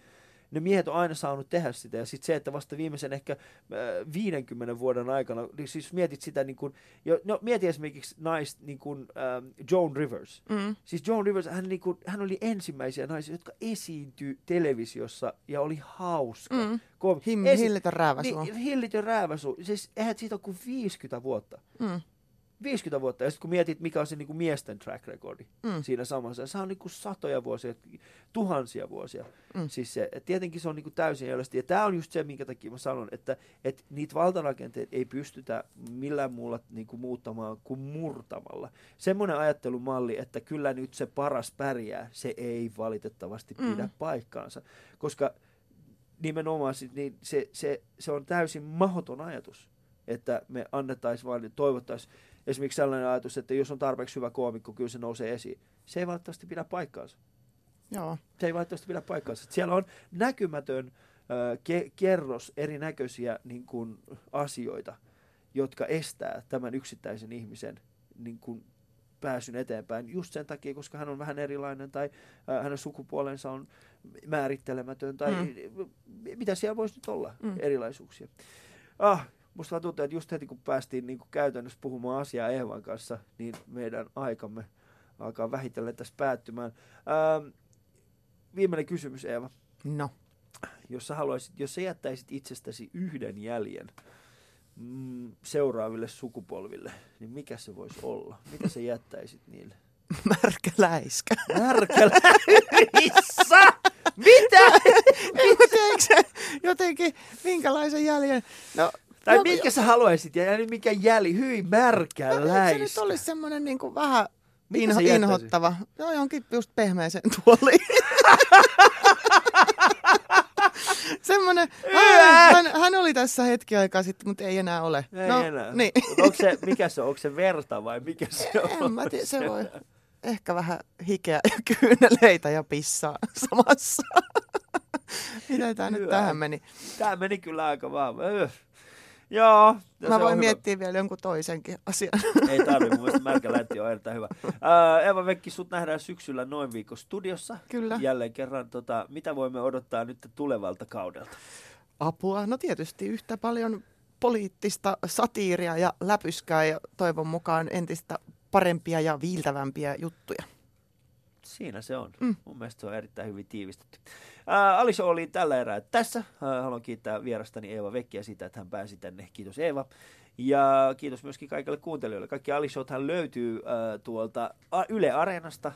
Ne miehet on aina saanut tehdä sitä, ja sitten se, että vasta viimeisen ehkä äh, 50 vuoden aikana, niin siis mietit sitä, niin kuin, jo, no mieti esimerkiksi nais, niin kuin, ähm, Joan Rivers. Mm. Siis Joan Rivers, hän, niin kuin, hän oli ensimmäisiä naisia, jotka esiintyi televisiossa ja oli hauska. Mm. Kom- Him, esi- hillitön rääväsua. niin, hillitön rääväsu. Siis eihän siitä ole kuin 50 vuotta. Mm. 50 vuotta. Ja sitten kun mietit, mikä on se niin kuin miesten track recordi Mm. siinä samassa, se on niin kuin satoja vuosia, tuhansia vuosia. Mm. Siis se, et tietenkin se on niin kuin täysin jäljellä. Ja tämä on just se, minkä takia mä sanon, että, että niitä valtarakenteita ei pystytä millään muulla niin kuin muuttamaan kuin murtamalla. Semmoinen ajattelumalli, että kyllä nyt se paras pärjää, se ei valitettavasti pidä Mm. paikkaansa. Koska nimenomaan sit, niin se, se, se on täysin mahdoton ajatus, että me annettaisiin vaan, toivottaisiin esimerkiksi sellainen ajatus, että jos on tarpeeksi hyvä koomikko, kyllä se nousee esiin. Se ei valitettavasti pidä paikkaansa. Joo. Se ei valitettavasti pidä paikkaansa. Siellä on näkymätön ke- kerros erinäköisiä niin kuin, asioita, jotka estää tämän yksittäisen ihmisen niin kuin, pääsyn eteenpäin just sen takia, koska hän on vähän erilainen tai äh, hänen sukupuolensa on määrittelemätön tai Mm. mitä siellä voisi nyt olla Mm. erilaisuuksia. Ah, musta tuntuu, että just heti kun päästiin niin kuin käytännössä puhumaan asiaa Eevan kanssa, niin meidän aikamme alkaa vähitellen tässä päättymään. Ähm, viimeinen kysymys, Eeva. No. jos sä, haluaisit, jos sä jättäisit itsestäsi yhden jäljen mm, seuraaville sukupolville, niin mikä se voisi olla? Mitä sä jättäisit niille? Märkä läiskä. Märkäläissä! Mitä? Se jotenkin, minkälaisen jäljen? No, Tai no, minkä sä haluaisit? Ja nyt mikä jäli? Hyvin no, märkäläistä. eikö se nyt olisi semmoinen niin kuin vähän Mitä inho, inhottava? No johonkin just pehmeeseen tuoliin. Semmoinen, hän, hän, oli tässä hetki aikaa sitten, mutta ei enää ole. Ei no, enää. Niin. Onko se, mikä se on? Onko se verta vai mikä se on? En mä tiedä, se voi ehkä vähän hikeä ja kyyneleitä ja pissaa samassa. Mitä tämä nyt tähän meni? Tämä meni kyllä aika vaan. Joo. Mä voin miettiä vielä jonkun toisenkin asian. Ei tarvi, mun mielestä Märkä Länti on erittäin hyvä. Ää, Eva Vekki, sut nähdään syksyllä noin viikko studiossa. Kyllä. Jälleen kerran, tota, mitä voimme odottaa nyt tulevalta kaudelta? Apua? No tietysti yhtä paljon poliittista satiiria ja läpyskää ja toivon mukaan entistä parempia ja viiltävämpiä juttuja. Siinä se on. Mm. Mun mielestä se on erittäin hyvin tiivistetty. Ää, Aliso oli tällä erää tässä. Ää, haluan kiittää vierastani Eeva Vekkiä siitä, että hän pääsi tänne. Kiitos Eeva. Ja kiitos myöskin kaikille kuuntelijoille. Kaikki Alishowthan löytyy ää, tuolta Yle Areenasta.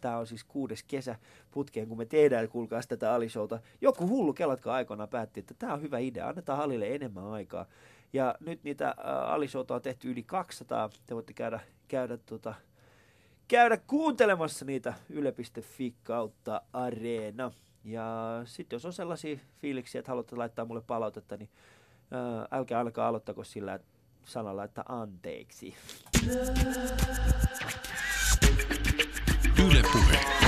Tämä on siis kuudes kesä putkeen, kun me tehdään, kuulkaa tätä Alishowta. Joku hullu kelatkaa aikana päätti, että tämä on hyvä idea, annetaan Halille enemmän aikaa. Ja nyt niitä Alishowta on tehty yli 200. Te voitte käydä, käydä tota, käydä kuuntelemassa niitä yle.fi kautta areena. Ja sitten jos on sellaisia fiiliksiä, että haluatte laittaa mulle palautetta, niin ää, älkää ainakaan aloittako sillä sanalla, että anteeksi. Yle Puhe.